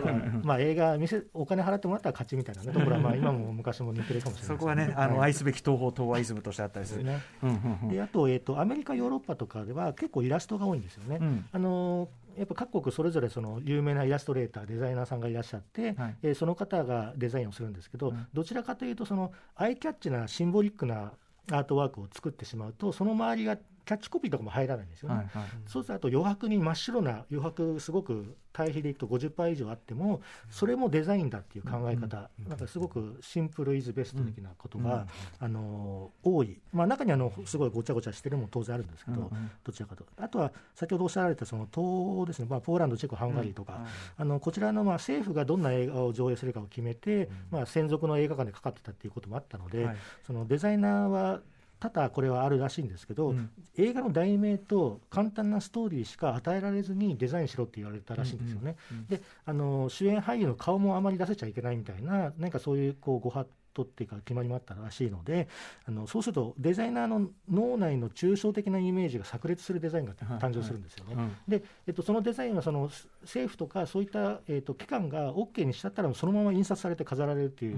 まあ、映画見せ、お金払ってもらったら勝ちみたいなね。ところは、まあ、今も昔も似てるかもしれないそこはね、あのはい。愛すべき東宝東和イズムとしてあったりする。ね。うんうんうん。であと,、えー、と、アメリカ、ヨーロッパとかでは結構イラストが多いんですよね。うん。あのやっぱ各国それぞれその有名なイラストレーター、デザイナーさんがいらっしゃって、はい。えーその方がデザインをするんですけど、うん。どちらかというと、そのアイキャッチなシンボリックなアートワークを作ってしまうと、その周りがキャッチコピーとかも入らないんですよね。はいはい。そうするとあと余白に真っ白な余白すごく対比でいくと50%以上あってもそれもデザインだっていう考え方、なんかすごくシンプルイズベスト的なことが、あの多い、まあ、中にはあのすごいごちゃごちゃしてるのも当然あるんですけど、どちらかとあとは先ほどおっしゃられたその東欧ですね、まあ、ポーランドチェコハンガリーとか、あのこちらのまあ政府がどんな映画を上映するかを決めて、まあ、専属の映画館でかかってたっていうこともあったので、はい。そのデザイナーは多々これはあるらしいんですけど、うん映画の題名と簡単なストーリーしか与えられずにデザインしろって言われたらしいんですよね。うんうんであの主演俳優の顔もあまり出せちゃいけないみたいな、なんかそういうこうご法度っていうか決まりもあったらしいので、あのそうするとデザイナーの脳内の抽象的なイメージが炸裂するデザインがはい。誕生するんですよね。うん。で、えっと、そのデザインはその政府とかそういった、えっと、機関が OK にしちゃったらそのまま印刷されて飾られるっていう、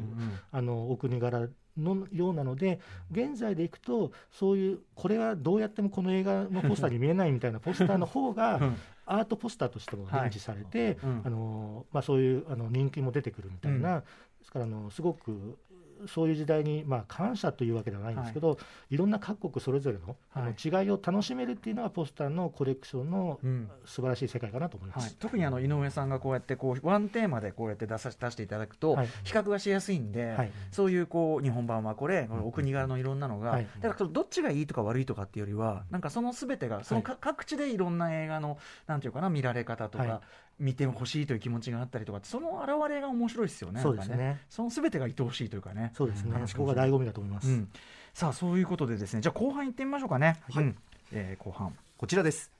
あのお国柄のようなので現在でいくとそういうこれはどうやってもこの映画のポスターに見えないみたいなポスターの方がうん。アートポスターとしても認知されて、うん。あのまあ、そういうあの人気も出てくるみたいな、ですからあのすごくそういう時代に、まあ、感謝というわけではないんですけど、い、ろんな各国それぞれの,、あの違いを楽しめるっていうのがポスターのコレクションの素晴らしい世界かなと思います、はい、特にあの井上さんがこうやってこうワンテーマでこうやって出さ出していただくと、比較がしやすいんで、はい、そういうこう日本版はこれ、お国柄のいろんなのが、だからどっちがいいとか悪いとかっていうよりは、なんかそのすべてが、そのか、各地でいろんな映画の、なんていうかな、見られ方とか、見てほしいという気持ちがあったりとかその表れが面白いですよね。そうですね。ね。そのすべてが愛おしいというかね。そうですね。そこが醍醐味だと思います。うん、さあそういうことでですね、じゃあ後半行ってみましょうかね。はい。うん、えー、後半。こちらです。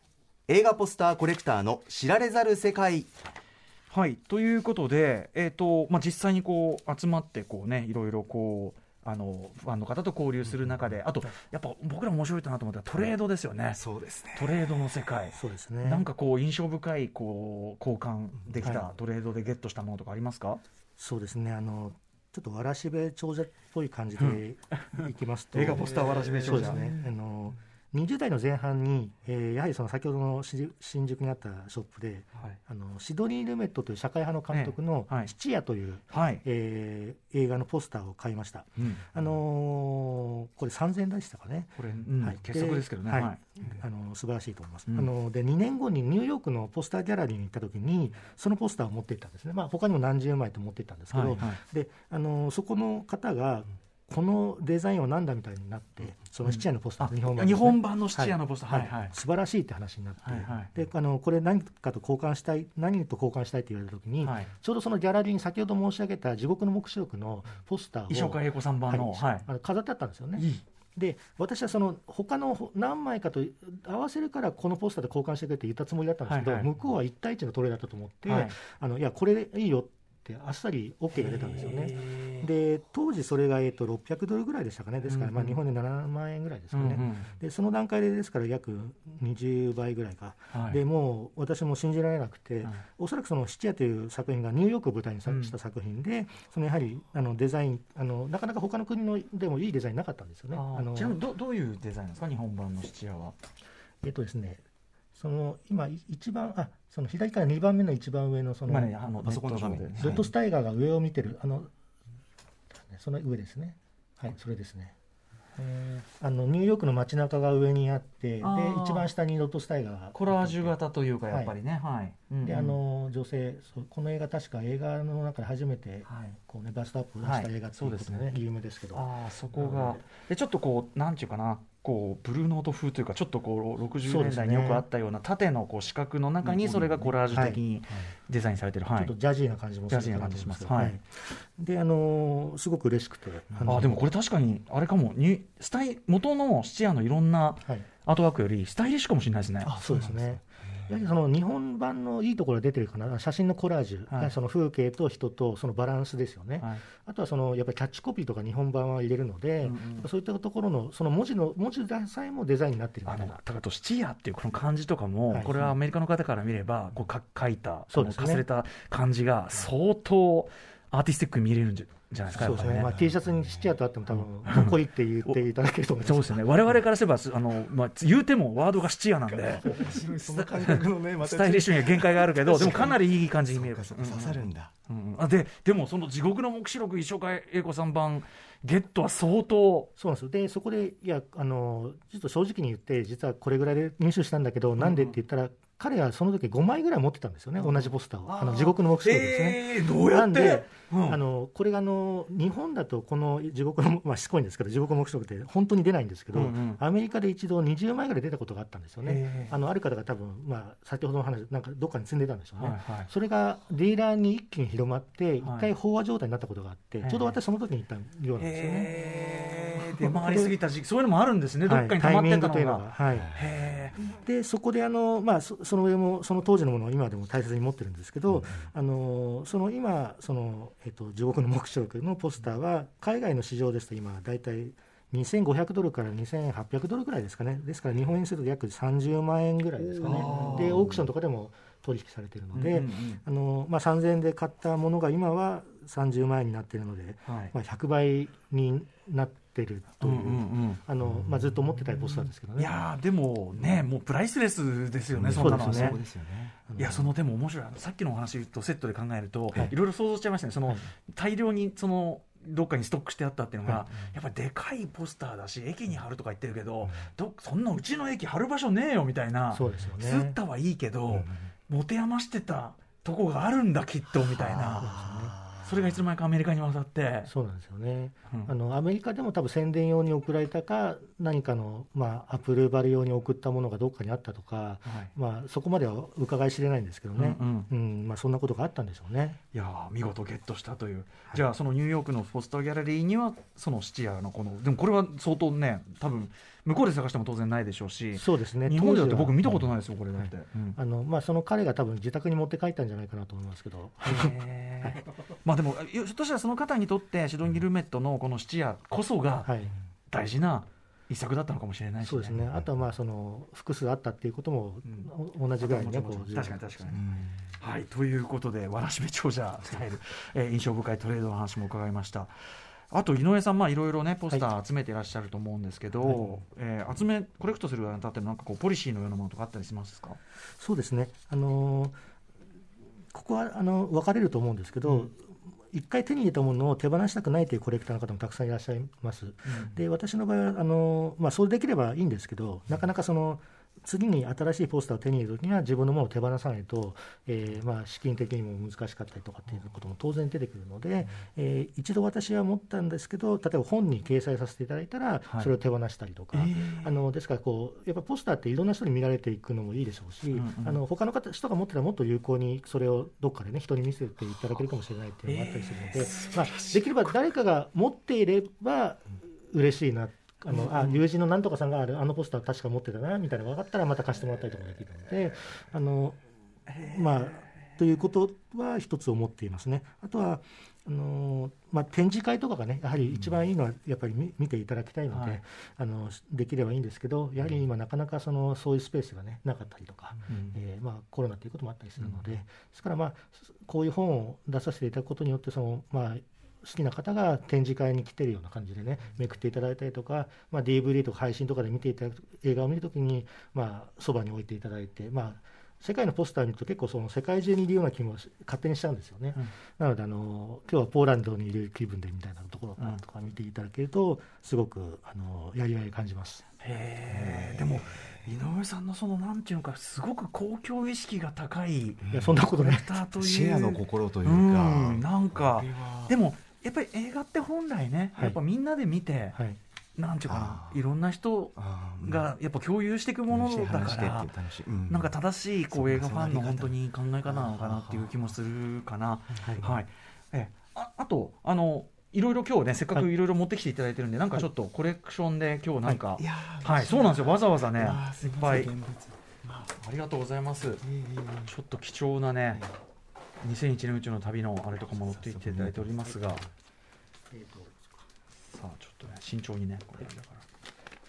映画ポスターコレクターの知られざる世界。はい。ということで、えーとまあ、実際にこう集まってこう、ね、いろいろこうあのファンの方と交流する中で、あとやっぱ僕ら面白いなと思ったらトレードですよね、そうですね。トレードの世界、そうですね。なんかこう、印象深いこう交換できたトレードでゲットしたものとかありますか、そうですね。あのちょっとわらしべ長者っぽい感じでいきますと、[LAUGHS] 映画ポスターわらしべ長者。ですね。あの20代の前半に、えー、やはりその先ほどの新宿にあったショップで、はい、あのシドニー・ルメットという社会派の監督の「質屋」という、はい、えー、映画のポスターを買いました、うん、あのー、これ3000円でしたかね。これ、うんはい、傑作ですけどね、はい。はい、あの素晴らしいと思います、うん、あので2年後にニューヨークのポスターギャラリーに行った時にそのポスターを持っていったんですね、まあ他にも何十枚と持っていったんですけど、はいはい、であのそこの方がこのデザインは何だみたいになって、その質屋のポスター、日本版、ね、日本版の質屋のポスター、はい。はい素晴らしいって話になって、はいはい、であのこれ何かと交換したい、何と交換したいって言われたときに、はい、ちょうどそのギャラリーに先ほど申し上げた地獄の黙示録のポスターを、石岡英子さん版の、はい、あの飾ってあったんですよね。いいで私はその他の何枚かと合わせるからこのポスターで交換してくれって言ったつもりだったんですけど、はいはい、向こうは1対1のトレーだったと思って、はい、あのいやこれいいよってあっさり OK が出たんですよね。で当時それが、えー、と600ドルぐらいでしたかね。ですから、まあ、日本で7万円ぐらいですかね、でその段階でですから約20倍ぐらいか、でもう私も信じられなくて、おそらくその「質屋」という作品がニューヨークを舞台にした作品で、そのやはりあのデザインあのなかなか他の国のでもいいデザインなかったんですよね。あのちなみにどどういうデザインですか？日本版の質屋は。えっとですねその今一番あその左から2番目の一番上のその、まあね、あのパソコンの画面。でドットスタイガーが上を見てるあのその上ですね。はいそれですね。あのニューヨークの街中が上にあってで一番下にドットスタイガーが。コラージュ型というかやっぱりねはい、であの女性この映画確か映画の中で初めて、はい、こうねバストアップをした映画っていうことでね、はい、有名ですけど。あそこが。でちょっとこうなんていうかなこうブルーノート風というかちょっとこう60年代によくあったような縦のこう四角の中にそれがコラージュ的にデザインされてる、はい、ちょっとジャジーな感じもジャジーな感じします、はい、であのー、すごく嬉しくて。あでもこれ確かにあれかも。にスタイ元の質屋のいろんなアートワークよりスタイリッシュかもしれないですね、あそうですねやはりその日本版のいいところが出てるかな、写真のコラージュ、はい、その風景と人とそのバランスですよね、はい、あとはそのやっぱりキャッチコピーとか日本版は入れるので、うんうん、そういったところのその文字の文字さえもデザインになってるあのだからと、質屋っていうこの漢字とかも、はい、これはアメリカの方から見れば、こうか書いた、そうですね、かすれた漢字が相当アーティスティックに見れるんじゃじゃないですか、そうですね、まあ、T シャツに質屋とあっても、多分かっこいいって言っていただけると思います。そうですね、われわれからすれば、あのまあ、言うてもワードが質屋なんで、[LAUGHS] その感覚のね、[LAUGHS] スタイリッシュには限界があるけど、でもかなりいい感じに見える、刺さるんだ。うん、あででも、その地獄の黙示録、石岡英子さん版、ゲットは相当。そうなんですでそこで、いやあの、ちょっと正直に言って、実はこれぐらいで入手したんだけど、なんでって言ったら、彼はその時5枚ぐらい持ってたんですよね、同じポスターを、あの地獄の目標ですね。えー、どうやって、うん、あのこれがあの日本だと、この地獄の、[LAUGHS] まあ、しつこいんですけど、地獄の目標って本当に出ないんですけど、うんうん、アメリカで一度20枚ぐらい出たことがあったんですよね、えー、あのある方が多分、まあ先ほどの話、なんかどっかに積んでたんでしょうね、はいはい、それがディーラーに一気に広まって、一回飽和状態になったことがあって、はい、ちょうど私、その時に行ったようなんですよね。えー、出回りすぎた時期、そういうのもあるんですね、どっかに溜まってたのが。はい、でそこであの、まあ、そその上もその当時のものを今でも大切に持ってるんですけど、うん、あのその今その、えっと、地獄の黙示録のポスターは海外の市場ですと今大体2500ドルから2800ドルぐらいですかね。ですから日本円すると約30万円ぐらいですかね。でオークションとかでも取引されているので、うんうんうん、あのまあ、3000円で買ったものが今は30万円になっているので、はい、まあ、100倍になってるという、うんうんうん、あのまあ、ずっと思ってたポスターですけどね。いやでもね、もうプライスレスですよね、そんなのはね。そうですよね。いやそのでも面白い。さっきのお話とセットで考えると、はい、いろいろ想像しちゃいましたね。その、はい、大量にそのどっかにストックしてあったっていうのが、やっぱりでかいポスターだし駅に貼るとか言ってるけど、どそんなうちの駅貼る場所ねえよみたいなそうですよね。スッタはいいけど、持て余してたとこがあるんだきっとみたいな。それがいつの間にかアメリカに渡って。そうなんですよね、うん。あのアメリカでも多分宣伝用に送られたか、何かの、まあ、アプルバル用に送ったものがどっかにあったとか、はい。まあ、そこまでは伺い知れないんですけどね、うんうん。まあ、そんなことがあったんでしょうね。いやー見事ゲットしたという、じゃあそのニューヨークのポスターギャラリーにはその質屋のこのでもこれは相当ね多分向こうで探しても当然ないでしょうしそうですね。日本でだって僕見たことい、ないですよこれだって、うん。あのまあ、その彼が多分自宅に持って帰ったんじゃないかなと思いますけど、[LAUGHS] まあでもひょっとしたらその方にとってシドン・ギルメットのこの質屋こそがはい、大事な一作だったのかもしれないし、そうですね、あとはまあその複数あったっていうことも、お同じぐらいにね、確かに確かに、はい、ということで、わらしべ長者スタイル、えー印象深いトレードの話も伺いました。あと井上さん、まあ、いろいろね、ポスター集めていらっしゃると思うんですけど、えー集め、コレクトするにあたっての、なんかこう、ポリシーのようなものとかあったりしますか？そうですね、あのーここはあの分かれると思うんですけど、一回手に入れたものを手放したくないというコレクターの方もたくさんいらっしゃいます。で私の場合はあの、まあ、それできればいいんですけど、なかなかその次に新しいポスターを手に入れるときには、自分のものを手放さないと、えーまあ、資金的にも難しかったりとかっていうことも当然出てくるので、えー一度私は持ったんですけど、例えば本に掲載させていただいたらはい、それを手放したりとか、あのですからこう、やっぱポスターっていろんな人に見られていくのもいいでしょうし、んうんあの他の方人が持ってたらもっと有効にそれをどっかでね、人に見せていただけるかもしれないっていうのがあったりするので、まあ、できれば誰かが持っていれば嬉しいな。あのあ友人のなんとかさんがあるあのポスター確か持ってたなみたいなのが分かったらまた貸してもらったりとかできるのであのまあということは一つ思っていますね。あとはあのまあ、展示会とかがね、やはり一番いいのは、やっぱり見見ていただきたいので、はい。あの、できればいいんですけど、やはり今、なかなかそのそういうスペースが、ね、なかったりとか、うん。えーまあ、コロナということもあったりするので、ですから、まあ、こういう本を出させていただくことによって、そのまあ、好きな方が展示会に来てるような感じでね、めくっていただいたりとか、まあ、DVD とか配信とかで見ていただく映画を見るときに、まあ、そばに置いていただいて、まあ、世界のポスターを見ると結構その世界中にいるような気もし勝手にしちゃうんですよね。うんなのであの今日はポーランドにいる気分でみたいなところとか見ていただけるとすごくあのやりがいを感じます。へえ、でも、井上さんのその、なんていうのか、すごく公共意識が高い。いやそんなことコレねクターという。シェアの心というか、うんなんかでもやっぱり映画って本来ね、はい。やっぱみんなで見て、はい。なんていうかないろんな人がやっぱ共有していくものだからなんか正しいこそうう映画ファンの本当に考え方なのかなっていう気もするかな。はい。はい、えああとあのいろいろ今日ねせっかくはいいろいろ持ってきていただいてるんで、なんかちょっとコレクションで今日なんか、はい、そうなんですよ。わざわざねいっぱい。あありがとうございます。ちょっと貴重なね、2001年宇宙の旅のあれとかも持っていただいておりますが、さえーとあちょっとね慎重にねこれだから。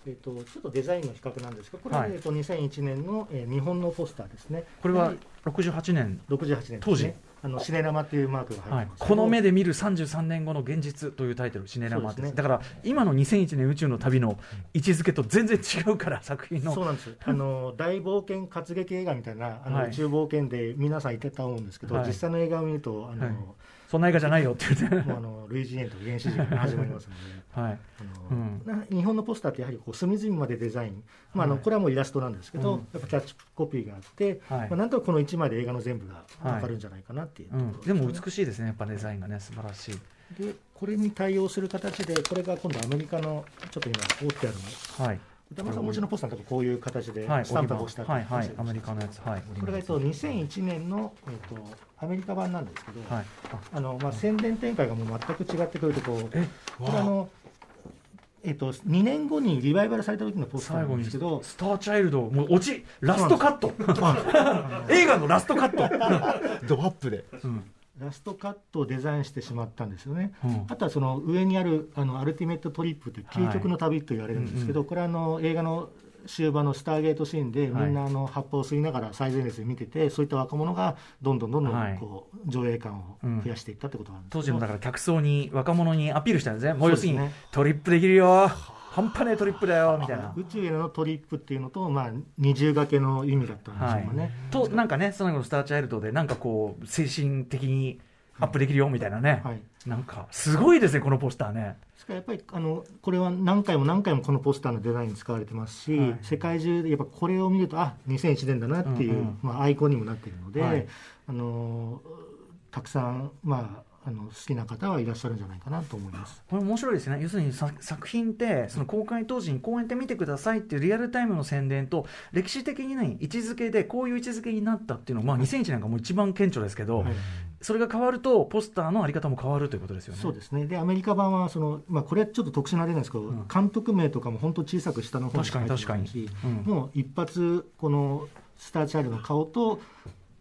えー、とちょっとデザインの比較なんですがこれは、はいえー、と2001年の、えー日本のポスターですね。これはやり68年、68年。当時あのシネラマっていうマークがはい入ってます。けど、この目で見る33年後の現実というタイトル、シネラマです。ね。だから今の2001年宇宙の旅の位置づけと全然違うから、作品の。そうなんです。[LAUGHS] あの大冒険活劇映画みたいなあの、はい。宇宙冒険で皆さん言ってたと思うんですけど、はい。実際の映画を見るとあの、はいそんな映画じゃないよって言って。もうあの類似猿とか原始人が始まりますので。[LAUGHS] はい。あのうんな日本のポスターってやはりこう隅々までデザイン、まああのはいこれはもうイラストなんですけど、うんやっぱキャッチコピーがあって、はいまあ、なんとなくこの1枚で映画の全部が分かるんじゃないかなっていうとうん、ころでも美しいですね、やっぱデザインがね、素晴らしい。でこれに対応する形でこれが今度アメリカのちょっと今折ってあるのはい。歌丸さんお持ちのポスターのとここういう形ではい、スタンプが押してあはい、はい、アこメリカのやつ、はい。れがえっと2001年の、えっと、アメリカ版なんですけど、はい。ああのまあ、宣伝展開がもう全く違ってくるとこうえ、これあの、えっと、2年後にリバイバルされた時のポスターなんですけど、スターチャイルド、もう落ち、ラストカット。[LAUGHS] 映画のラストカット。[LAUGHS] ドアップでうん。ラストカットをデザインしてしまったんですよね。うん。あとはその上にあるあのアルティメットトリップとい。う究極の旅と言われるんですけど、これはあの映画の終盤のスターゲートシーンで、はい。みんなあの葉っぱを吸いながら最前列で見てて、そういった若者がどんどんどんどはいんこう上映感を増やしていったってことなんですけど、当時のだから客層に若者にアピールしたんですね。もう要するにね。トリップできるよ。半端ねえトリップだよみたいな。宇宙へのトリップっていうのと、まあ、二重掛けの意味だったんでしょうかね。となんかね、その後のスターチャイルドでなんかこう精神的にアップできるよみたいなね、はい。なんかすごいですねこのポスターね。ですからやっぱりあのこれは何回も何回もこのポスターのデザインに使われてますし、はい。世界中でやっぱこれを見るとあ2001年だなっていう、うんうんまあ、アイコンにもなっているので、はい。あのたくさん、まあ、あの好きな方はいらっしゃるんじゃないかなと思います。これ面白いですね。要するにさ作品ってその公開当時に公演で見てくださいっていうリアルタイムの宣伝と歴史的にね位置づけでこういう位置づけになったっていうのは、まあ、2001年がもう一番顕著ですけど、はい。それが変わるとポスターのあり方も変わるということですよね。そうですね。でアメリカ版はその、まあ、これはちょっと特殊な例なんですけど、ん。監督名とかも本当小さく下の方に書いてある確かにし、うん。もう一発このスターチャイルドの顔と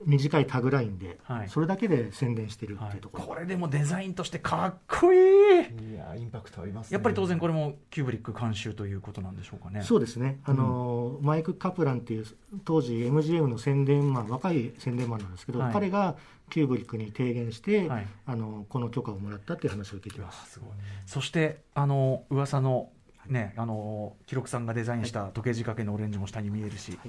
短いタグラインで、はい。それだけで宣伝してるはいっていうところ、これでもデザインとしてかっこいい。いやインパクトあります、やっぱり当然これもキューブリック監修ということなんでしょうかね。そうですね、あのマイク・カプランっていう当時 MGM の宣伝マン若い宣伝マンなんですけど、はい。彼がキューブリックに提言して、はい。あのこの許可をもらったっていう話を聞いています。すごい。そしてあの噂のねあの記録さんがデザインした時計仕掛けのオレンジも下に見えるし、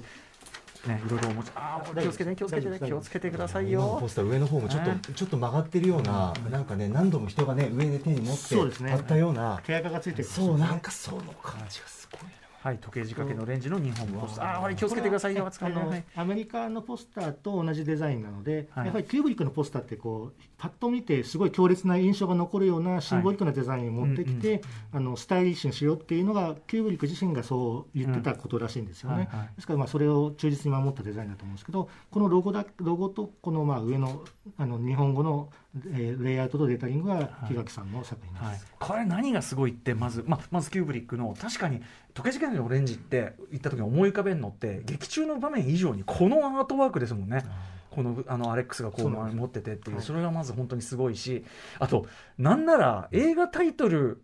ねいろいろお持ちあー気をつけて気をつけて気をつけてくださいよ。ポスター上の方もちょっと、ね。ちょっと曲がってるような、なんかね何度も人がね上で手に持ってそうですね。立ったような。手垢がついてる。そうなんかその感じがすごいなはい時計仕掛けのオレンジの日本ポスターあーほら気をつけてくださいよの扱うの。はいアメリカのポスターと同じデザインなので、はい。やっぱりキューブリックのポスターってこうパッと見てすごい強烈な印象が残るようなシンボリックなデザインを持ってきて、あのスタイリッシュにしようっていうのがキューブリック自身がそう言ってたことらしいんですよね。うんはいはい。ですからまあそれを忠実に守ったデザインだと思うんですけどこのロゴだロゴとこのまあ上のあの日本語の、えーレイアウトとレタリングは檜垣さんの作品です。はい、これ何がすごいってまず、ままずキューブリックの確かに時計仕掛けのオレンジって言った時に思い浮かべるのって劇中の場面以上にこのアートワークですもんね。このあのアレックスがこう持っててっていう。はい。それがまず本当にすごいし。あとなんなら映画タイトル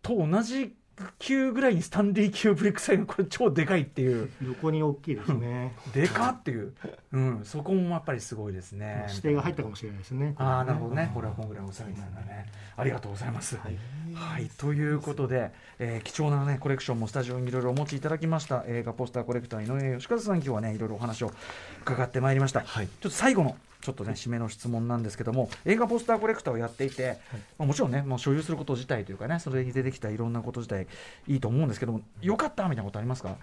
と同じ級ぐらいにスタンリー・キューブリックサインがこれ超でかいっていう。横に大きいですね。でかっていう、うん、そこもやっぱりすごいですね。指定が入ったかもしれないですね。ああなるほどね。これはこんぐらいお世話になるんだね。ありがとうございます。はい、ということで、えー貴重なねコレクションもスタジオにいろいろお持ちいただきました。映画ポスターコレクター井上義和さん今日はねいろいろお話を伺ってまいりました、はい。ちょっと最後のちょっとね締めの質問なんですけども映画ポスターコレクターをやっていて、まあ、もちろんねもう所有すること自体というかねそれに出てきたいろんなこと自体いいと思うんですけどもよかったみたいなことありますか？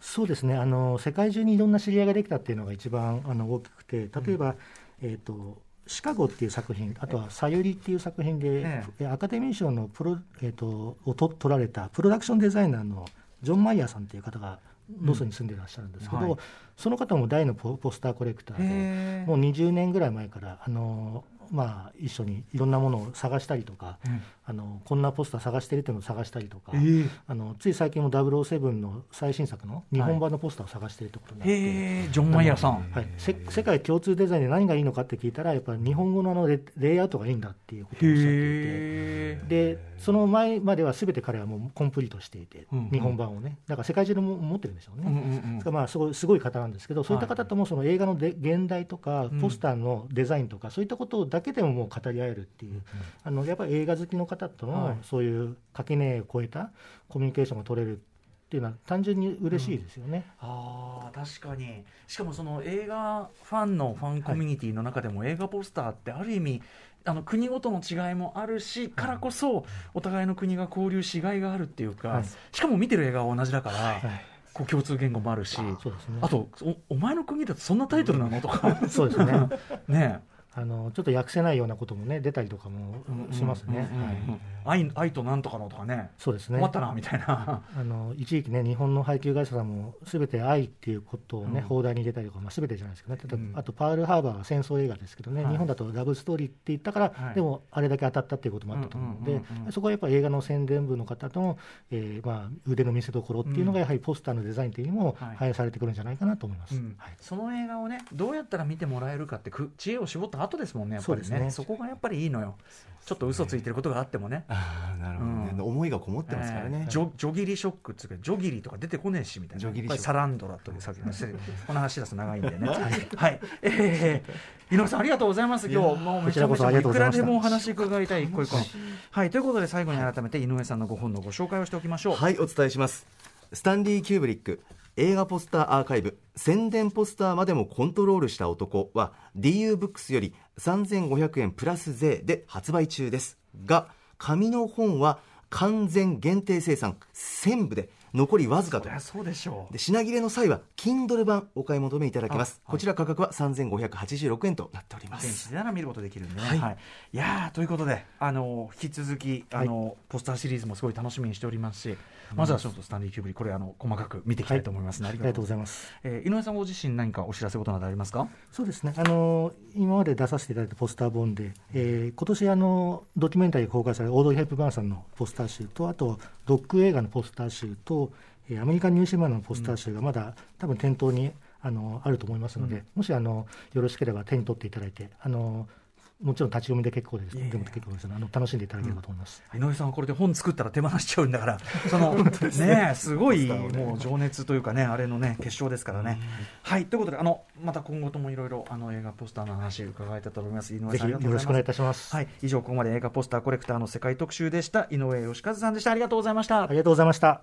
そうですね。あの世界中にいろんな知り合いができたっていうのが一番あの大きくて例えば、えー、とシカゴっていう作品あとは「さゆり」っていう作品で、ええ。アカデミー賞のプロ、えー、とをと取られたプロダクションデザイナーのジョン・マイヤーさんっていう方がロスに住んでらっしゃるんですけど、はい。その方も大のポポスターコレクターで。へもう20年ぐらい前からあの、まあ、一緒にいろんなものを探したりとか、あのこんなポスター探してるっていうのを探したりとか、えあのつい最近も007の最新作の日本版のポスターを探しているところになって、へえジョン・マイヤーさん。はい、せ世界共通デザインで何がいいのかって聞いたらやっぱり日本語のあのレレイアウトがいいんだっていうことをおっしゃっていて。へえ。でその前まではすべて彼はもうコンプリートしていて、うんうん。日本版をね。だから世界中でも持ってるんでしょうね、うんうんうん。まあすごいすごい方なんですけどそういった方ともその映画ので現代とかうん。ポスターのデザインとか、そういったことだけでももう語り合えるっていう、あのやっぱり映画好きの方とはい。のそういう垣根を越えたコミュニケーションが取れるっていうのは単純に嬉しいですよね。あー確かに。しかもその映画ファンのファンコミュニティの中でも映画ポスターってある意味あの国ごとの違いもあるしからこそお互いの国が交流しがいがあるっていうか、はい。しかも見てる映画は同じだから、はい。こう共通言語もあるしそうですね。あとおお前の国だとそんなタイトルなの？とか。[LAUGHS] そうですね。[LAUGHS] ねあのちょっと訳せないようなこともね出たりとかもしますね。愛愛となんとかのとかね。そうですね。困ったなみたいな。[LAUGHS] あの一時期ね、日本の配給会社さんも、すべて愛っていうことをね、うん。放題に入れたりとか、まあ、すべてじゃないですけどね、あと、パールハーバーは戦争映画ですけどね、はい。日本だとラブストーリーって言ったから、はい。でもあれだけ当たったっていうこともあったと思うので、うんうんうんうんそこはやっぱり映画の宣伝部の方との、えーまあ、腕の見せ所っていうのが、やはりポスターのデザインというのもはい。反映されてくるんじゃないかなと思います。その映画をねどうやったら見てもらえるかってく知恵を絞った後ですもんねやっぱりね。ね。そこがやっぱりいいのよ。ちょっと嘘ついてることがあってもね。[LAUGHS] ああなるほどね、うん。思いがこもってますからね、えージョジョギリショックっていうかジョギリとか出てこね。えしみたいなジョギリショック。これサランドラというさっきのこの話出すと長いんでね。[LAUGHS] はい、えー、井上さんありがとうございます。今日もうめちゃめちゃいくらでもお話伺いたい一個一個のはい。ということで最後に改めて井上さんのご本のご紹介をしておきましょう。はいお伝えします。スタンリー・キューブリック映画ポスターアーカイブ宣伝ポスターまでもコントロールした男は DU ブックスより3500円プラス税で発売中ですが紙の本は完全限定生産1000部で残りわずかと。そうでしょう。で品切れの際は Kindle 版お買い求めいただけます、こちら価格は3586円となっておりま電す子でなら見ることできるんでね。はい。はい、いやーということで、あの引き続きあの、ポスターシリーズもすごい楽しみにしておりますし、まずはちょっとスタンリー・キューブリこれあの細かく見ていきたいと思いますね。ありがとうございます。えー井上さんご自身何かお知らせことなどありますか？そうですね、あの今まで出させていただいたポスター本で、えー今年あのドキュメンタリーが公開されたオードリー・ヘップバーンさんのポスター集と、あと、ドッグ映画のポスター集と、えーアメリカン・ニューシーマンのポスター集がまだ、多分店頭にあのあると思いますので、もしあのよろしければ手に取っていただいて、あのもちろん立ち読みで結構です、でも結構ですあの楽しんでいただければと思います。井上さんはこれで本作ったら手放しちゃうんだから、[LAUGHS] そのねすごいもう情熱というかねあれのね結晶ですからね。はいということであのまた今後ともいろいろあの映画ポスターの話伺えたと思います。井上さんよろしくお願いい。たします。はい以上ここまで映画ポスターコレクターの世界特集でした井上義和さんでしたありがとうございましたあ。りがとうございました。